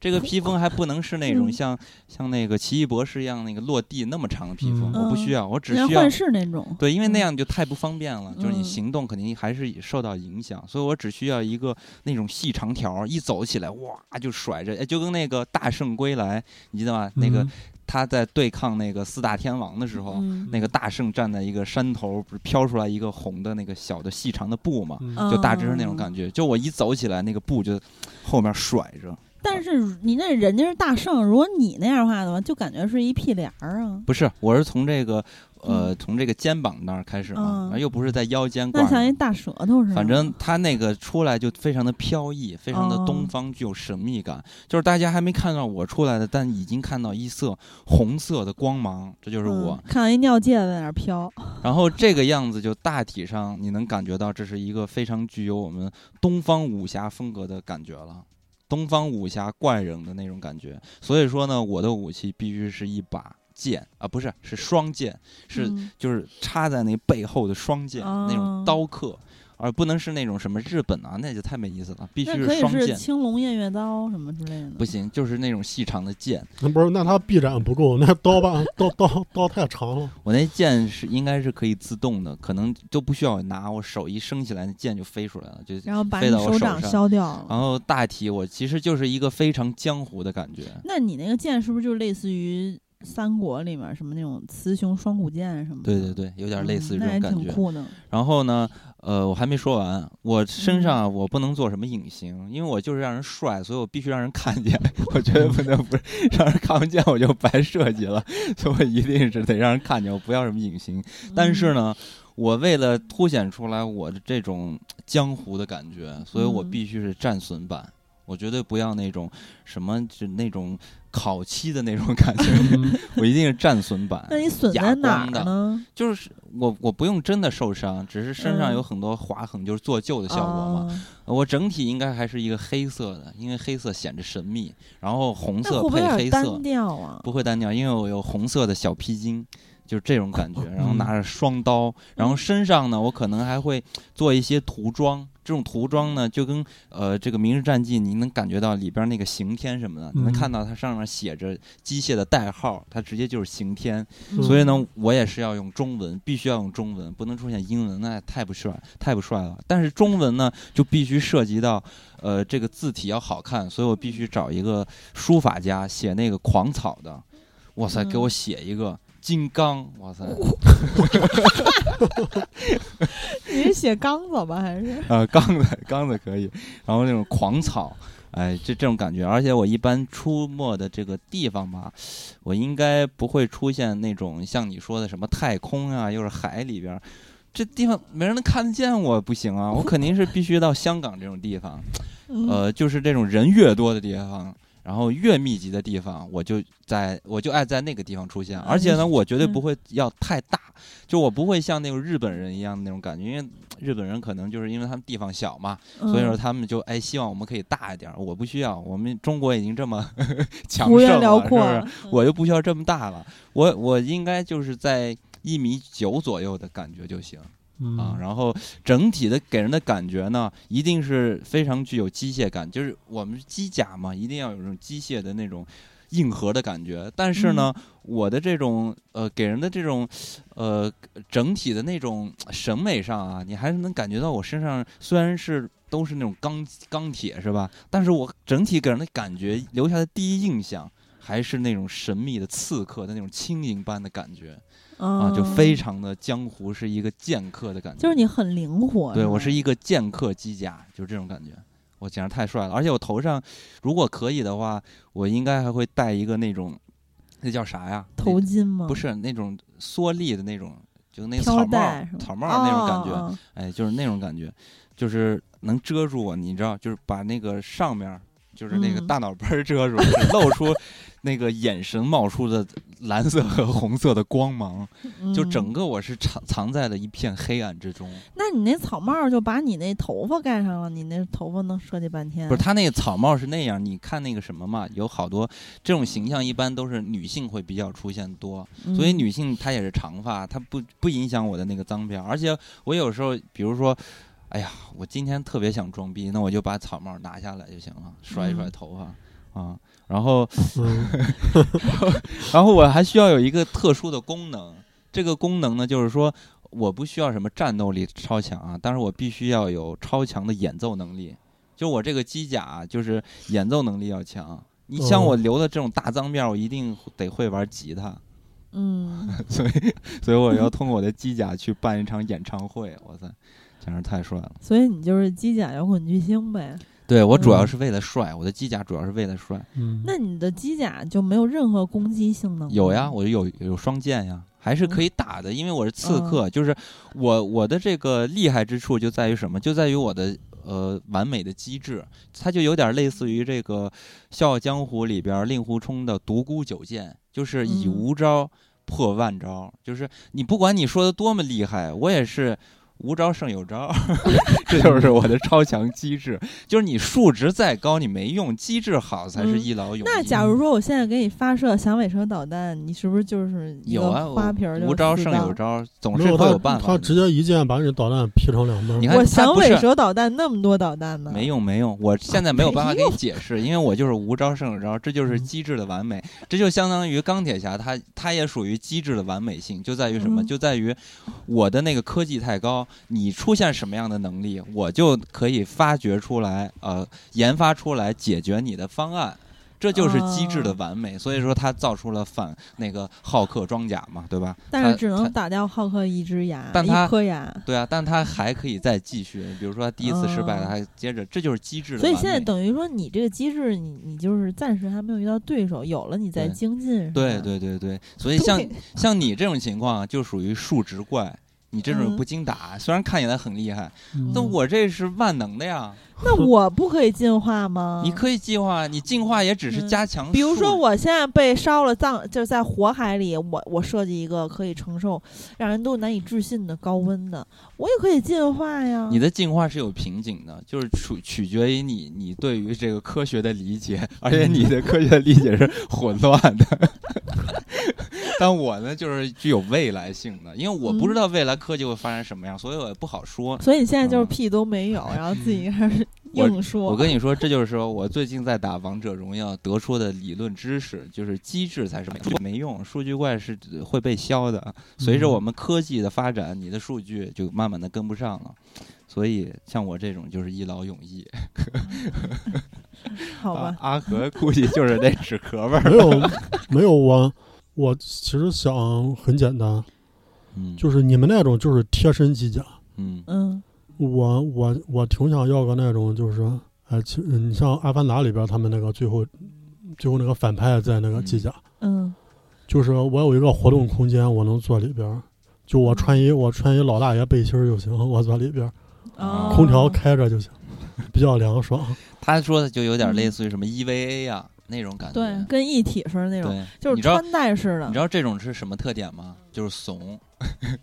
这个披风还不能是那种嗯像像那个奇异博士一样那个落地那么长的披风，嗯我不需要，我只需要幻视那种。对，因为那嗯样就太不方便了，就是你嗯行动肯定还是受到影响，所以我只需要一个那种细长条儿，一走起来哇就甩着，哎就跟那个大圣归来，你记得吗？那个嗯他在对抗那个四大天王的时候，嗯，那个大圣站在一个山头，不是飘出来一个红的那个小的细长的布嘛？嗯就大致是那种嗯感觉。就我一走起来，那个布就后面甩着。但是你那人家是大圣，如果你那样的话的话，就感觉是一屁帘儿啊。不是，我是从这个呃从这个肩膀那儿开始嘛，嗯然后又不是在腰间挂那像一。大舌头似的。反正他那个出来就非常的飘逸，非常的东哦方，具有神秘感。就是大家还没看到我出来的，但已经看到一色红色的光芒，这就是我。嗯看到一尿介在那儿飘。然后这个样子就大体上你能感觉到这是一个非常具有我们东方武侠风格的感觉了，东方武侠怪人的那种感觉。所以说呢，我的武器必须是一把剑啊，不是是双剑，是、嗯就是插在那背后的双剑、那种哦刀客。而不能是那种什么日本啊，那就太没意思了，必须可以是双剑。青龙偃月刀什么之类的。不行，就是那种细长的剑。那不是，那它臂展不够，那刀把刀刀刀太长了。我那剑是应该是可以自动的，可能都不需要拿，我手一升起来，那剑就飞出来了，就然后把手掌到我手上削掉了。然后大体我其实就是一个非常江湖的感觉。那你那个剑是不是就类似于三国里面什么那种雌雄双股剑什么的？对对对，有点类似于这种感觉。挺酷的。然后呢，呃，我还没说完，我身上啊我不能做什么隐形，因为我就是让人帅，所以我必须让人看见。我绝对不能不是让人看不见，我就白设计了，所以我一定是得让人看见，我不要什么隐形。但是嗯，呢，我为了凸显出来我的这种江湖的感觉，所以我嗯。必须是战损版，我绝对不要那种什么就那种烤漆的那种感觉，嗯我一定是战损版。那你损哑在哪光的儿呢？就是我我不用真的受伤，只是身上嗯有很多划痕，就是做旧的效果嘛。哦我整体应该还是一个黑色的，因为黑色显着神秘，然后红那色会不会有点配黑色单，调啊？不会单调，因为我有红色的小披巾，就是这种感觉，然后嗯拿着双刀，然后身上呢，我可能还会做一些涂装。这种涂装呢，就跟呃这个《明日战记》，你能感觉到里边那个刑天什么的，你能嗯看到它上面写着机械的代号，它直接就是刑天。嗯所以呢，我也是要用中文，必须要用中文，不能出现英文，那太不帅，太不帅了。但是中文呢，就必须涉及到，呃，这个字体要好看，所以我必须找一个书法家写那个狂草的，哇塞，给我嗯写一个金刚，哇塞，你是写刚子吧？还是？呃，刚子刚子可以，然后那种狂草。哎，这这种感觉，而且我一般出没的这个地方吧，我应该不会出现那种像你说的什么太空啊，又是海里边儿，这地方没人能看得见我，不行啊，我肯定是必须到香港这种地方，嗯呃，就是这种人越多的地方，然后越密集的地方，我就在我就爱在那个地方出现，啊而且呢，我绝对嗯不会要太大，就我不会像那种日本人一样那种感觉，因为日本人可能就是因为他们地方小嘛，所以说嗯他们就哎希望我们可以大一点儿，我不需要，我们中国已经这么 强幅员盛了，辽阔是不是？，我就不需要这么大了，我我应该就是在一米九左右的感觉就行。嗯啊，然后整体的给人的感觉呢，一定是非常具有机械感，就是我们机甲嘛，一定要有这种机械的那种硬核的感觉。但是呢，我的这种呃给人的这种呃整体的那种审美上啊，你还是能感觉到我身上虽然是都是那种钢钢铁是吧，但是我整体给人的感觉留下的第一印象。还是那种神秘的刺客的那种轻盈般的感觉啊，就非常的江湖，是一个剑客的感觉。嗯就是你很灵活，对我是一一个剑客机甲，就是这种感觉。我简直太帅了，而且我头上如果可以的话，我应该还会戴一个那种，那叫啥呀？头巾吗？不是那种缩力的那种，就那个草帽草帽那种感觉，哦哎，就是那种感觉，就是能遮住我，你知道，就是把那个上面就是那个嗯大脑杯儿遮住，只露出那个眼神冒出的蓝色和红色的光芒，嗯就整个我是藏藏在了一片黑暗之中。那你那草帽就把你那头发盖上了，你那头发能设计半天。不是，他那个草帽是那样，你看那个什么嘛，有好多这种形象，一般都是女性会比较出现多，嗯，所以女性她也是长发，她不不影响我的那个脏辫儿，而且我有时候，比如说。哎呀，我今天特别想装逼，那我就把草帽拿下来就行了，甩一甩嗯头发，啊，然后嗯 然后我还需要有一个特殊的功能，这个功能呢，就是说我不需要什么战斗力超强啊，但是我必须要有超强的演奏能力。就我这个机甲啊、就是演奏能力要强。你像哦我留的这种大脏辫儿，我一定得会玩吉他，嗯，所以所以我要通过我的机甲去办一场演唱会。哇塞，简直太帅了！所以你就是机甲摇滚巨星呗。对我主要嗯是为了帅，我的机甲主要是为了帅。嗯，那你的机甲就没有任何攻击性能吗？有呀，我有有双剑呀，还是可以打的，因为我是刺嗯客。就是我我的这个厉害之处就在于什么？就在于我的呃完美的机制，它就有点类似于这个《笑傲江湖》里边令狐冲的独孤九剑，就是以嗯无招破万招。就是你不管你说的多么厉害，我也是。无招胜有招，这就是我的超强机制。就是你数值再高，你没用，机制好才是嗯一劳永逸。那假如说我现在给你发射响尾蛇导弹，你是不是就是一个有啊，花瓶无招胜有招，总是没有他会有办法的。他直接一箭把你导弹劈成两半儿。你看我它不是响尾蛇导弹那么多导弹呢？没用没用，我现在没有办法给你解释，因为我就是无招胜有招，这就是嗯机制的完美，这就相当于钢铁侠，他他也属于机制的完美性，就在于什么？嗯就在于我的那个科技太高，你出现什么样的能力，我就可以发掘出来，呃，研发出来解决你的方案。这就是机制的哦完美，所以说他造出了反那个浩克装甲嘛，对吧？但是他他只能打掉浩克一只牙，一颗牙。对啊，但他还可以再继续，比如说他第一次失败了，哦还接着，这就是机制的所以现在等于说你这个机制，你你就是暂时还没有遇到对手，有了你再精进。是对吧，对对对，所以像像你这种情况就属于数值怪，你这种嗯不经打，虽然看起来很厉害，嗯但我这是万能的呀。那我不可以进化吗？你可以进化，你进化也只是嗯加强数。比如说，我现在被烧了葬，就是在火海里，我我设计一个可以承受让人都难以置信的高温的，我也可以进化呀。你的进化是有瓶颈的，就是取取决于你你对于这个科学的理解，而且你的科学的理解是混乱的。但我呢，就是具有未来性的，因为我不知道未来科技会发展什么样，所以我也不好说。所以你现在就是嗯屁都没有，然后自己开始我硬说。我跟你说，这就是说我最近在打王者荣耀得出的理论知识，就是机制才是没没用，数据怪是会被消的。随着我们科技的发展，你的数据就慢慢的跟不上了。所以像我这种就是一劳永逸。好吧，阿阿和 估计就是那纸壳味儿。没有没有我我其实想很简单，嗯，就是你们那种就是贴身机甲，嗯。嗯。我我我挺想要个那种就是，哎，其实你像《阿凡达》里边他们那个最后最后那个反派在那个机甲，嗯。就是我有一个活动空间，我能坐里边，就我穿一我穿一老大爷背心儿就行，我坐里边，哦空调开着就行，比较凉爽。他说的就有点嗯。类似于什么 EVA 呀、那种感觉。对，跟一体似的那种，就是穿戴式的你知。道这种是什么特点吗？就是怂，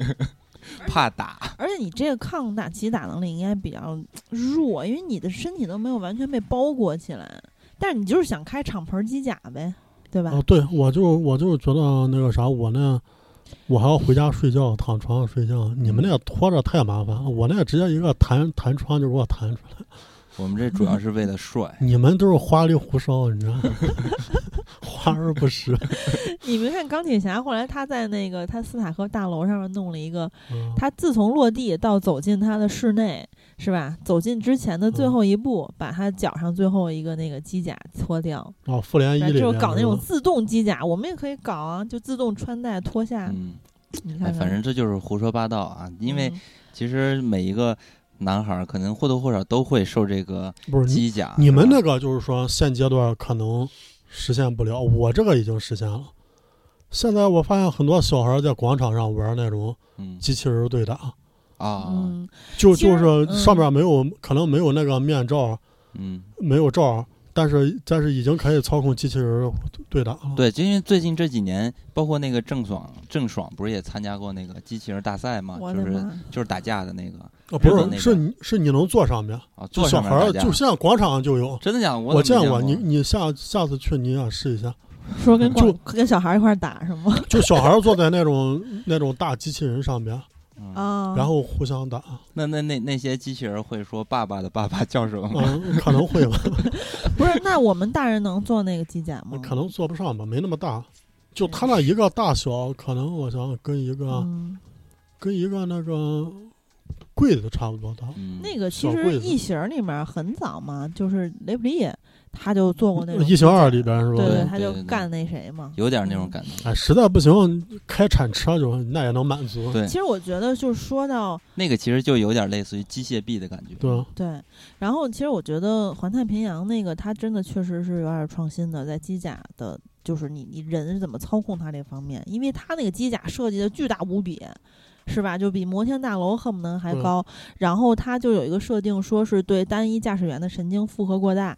怕打。而且你这个抗打击打能力应该比较弱，因为你的身体都没有完全被包裹起来。但是你就是想开敞篷机甲呗，对吧？啊，对我就我就觉得那个啥，我那我还要回家睡觉，躺床上睡觉。你们那个拖着太麻烦，我那个直接一个弹弹窗就给我弹出来。我们这主要是为了帅。你们都是花里胡哨，你知道吗？华而不实。你没看钢铁侠后来他在那个他斯塔克大楼上面弄了一个，嗯他自从落地到走进他的室内，是吧？走进之前的最后一步，把他脚上最后一个那个机甲脱掉，哦，复联一就搞那种自动机甲，我们也可以搞啊，就自动穿戴脱下。嗯，哎，你看看，反正这就是胡说八道啊！因为嗯其实每一个男孩儿可能或多或少都会受这个不是你机甲。你们那个就是说现阶段可能实现不了，我这个已经实现了。现在我发现很多小孩在广场上玩那种嗯。机器人对打，啊。嗯，就就是上嗯面没有、可能没有那个面罩，嗯，没有罩，但是但是已经可以操控机器人对打了。对，就因为最近这几年，包括那个郑爽，郑爽不是也参加过那个机器人大赛吗？就是！就是打架的那个啊，不是，是你是你能坐上面，啊，坐小孩就现在广场上就有。真的假的？我怎么没过，你你下下次去你也试一下，说跟就广跟小孩一块打是吗？就小孩坐在那种那种大机器人上面，然后互相打，那那那那些机器人会说爸爸的爸爸叫什么吗？嗯，可能会吧，不是，那我们大人能做那个机甲吗？可能坐不上吧，没那么大。就他那一个大小，可能我想想跟一个、嗯，跟一个那个柜子差不多大。嗯，那个其实异形里面很早嘛，就是雷普利他就做过那种异形二里边是吧？对对他就干那谁嘛。有点那种感觉。哎，实在不行开铲车就那也能满足。对其，实我觉得，就是说到那个其实就有点类似于机械臂的感觉。对啊，对，然后其实我觉得环太平洋那个，它真的确实是有点创新的，在机甲的，就是你你人是怎么操控它这方面，因为它那个机甲设计的巨大无比，是吧？就比摩天大楼恨不能还对高。然后它就有一个设定，说是对单一驾驶员的神经负荷过大。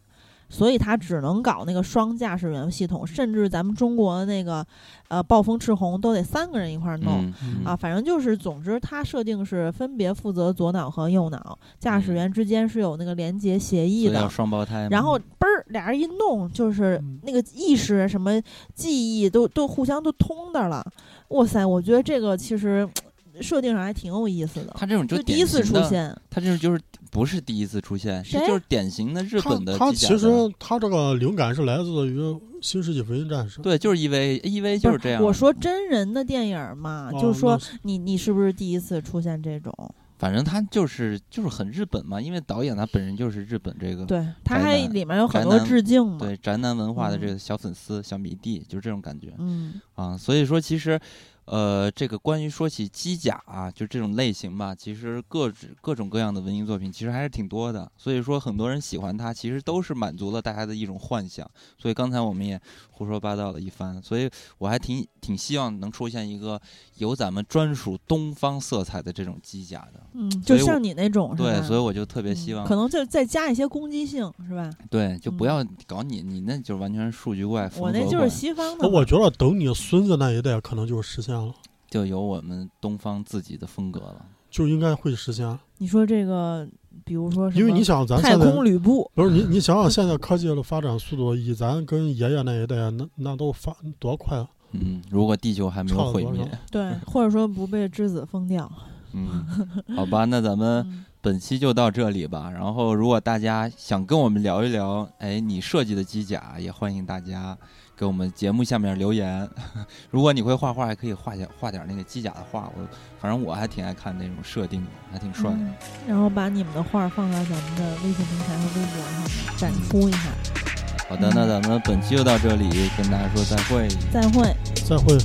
所以它只能搞那个双驾驶员系统，甚至咱们中国的那个，呃，暴风赤红都得三个人一块儿弄。嗯嗯啊，反正就是，总之，它设定是分别负责左脑和右脑，驾驶嗯员之间是有那个连接协议所以要的。双胞胎。然后嘣儿，俩人一弄，就是嗯那个意识、什么记忆都都互相都通的了。哇塞，我觉得这个其实 设定上还挺有意思的。他这种就第一次，出现，他这种就是不是第一次出现，是就是典型的日本的他其机甲的实他这个灵感是来自于《新世纪福音战士》。对，就是 EV，EV 不就是这样。我说真人的电影嘛，哦就是说你你是不是第一次出现这种？反正他就是就是很日本嘛，因为导演他本人就是日本这个对，他还里面有很多致敬嘛。对宅男文化的这嗯个小粉丝、小迷弟，就是这种感觉嗯啊。所以说，其实呃，这个关于说起机甲啊，就这种类型吧，其实各种各种各样的文艺作品其实还是挺多的。所以说，很多人喜欢它，其实都是满足了大家的一种幻想。所以刚才我们也胡说八道了一番，所以我还挺挺希望能出现一个有咱们专属东方色彩的这种机甲的。嗯，就像你那种？对，所以我就特别嗯希望，可能就再加一些攻击性，是吧？对，就不嗯要搞你，你那就完全是数据怪。我那就是西方的我觉得等你孙子那一代可能就实现了，就有我们东方自己的风格了。就应该会实现。你说这个，比如说什么因为你想，咱太空旅布，不是你，你想想现在科技的发展速度，以咱跟爷爷那一代，那那都发多快啊！嗯，如果地球还没有毁灭，对，或者说不被质子封掉。嗯，好吧，那咱们 嗯本期就到这里吧。然后，如果大家想跟我们聊一聊，哎，你设计的机甲，也欢迎大家给我们节目下面留言。如果你会画画，还可以画点画点那个机甲的画。我反正我还挺爱看那种设定的，还挺帅的。嗯然后把你们的画放到咱们的微信平台和微博上展出一下。好的，那咱们本期就到这里，跟大家说再会。再会。再会。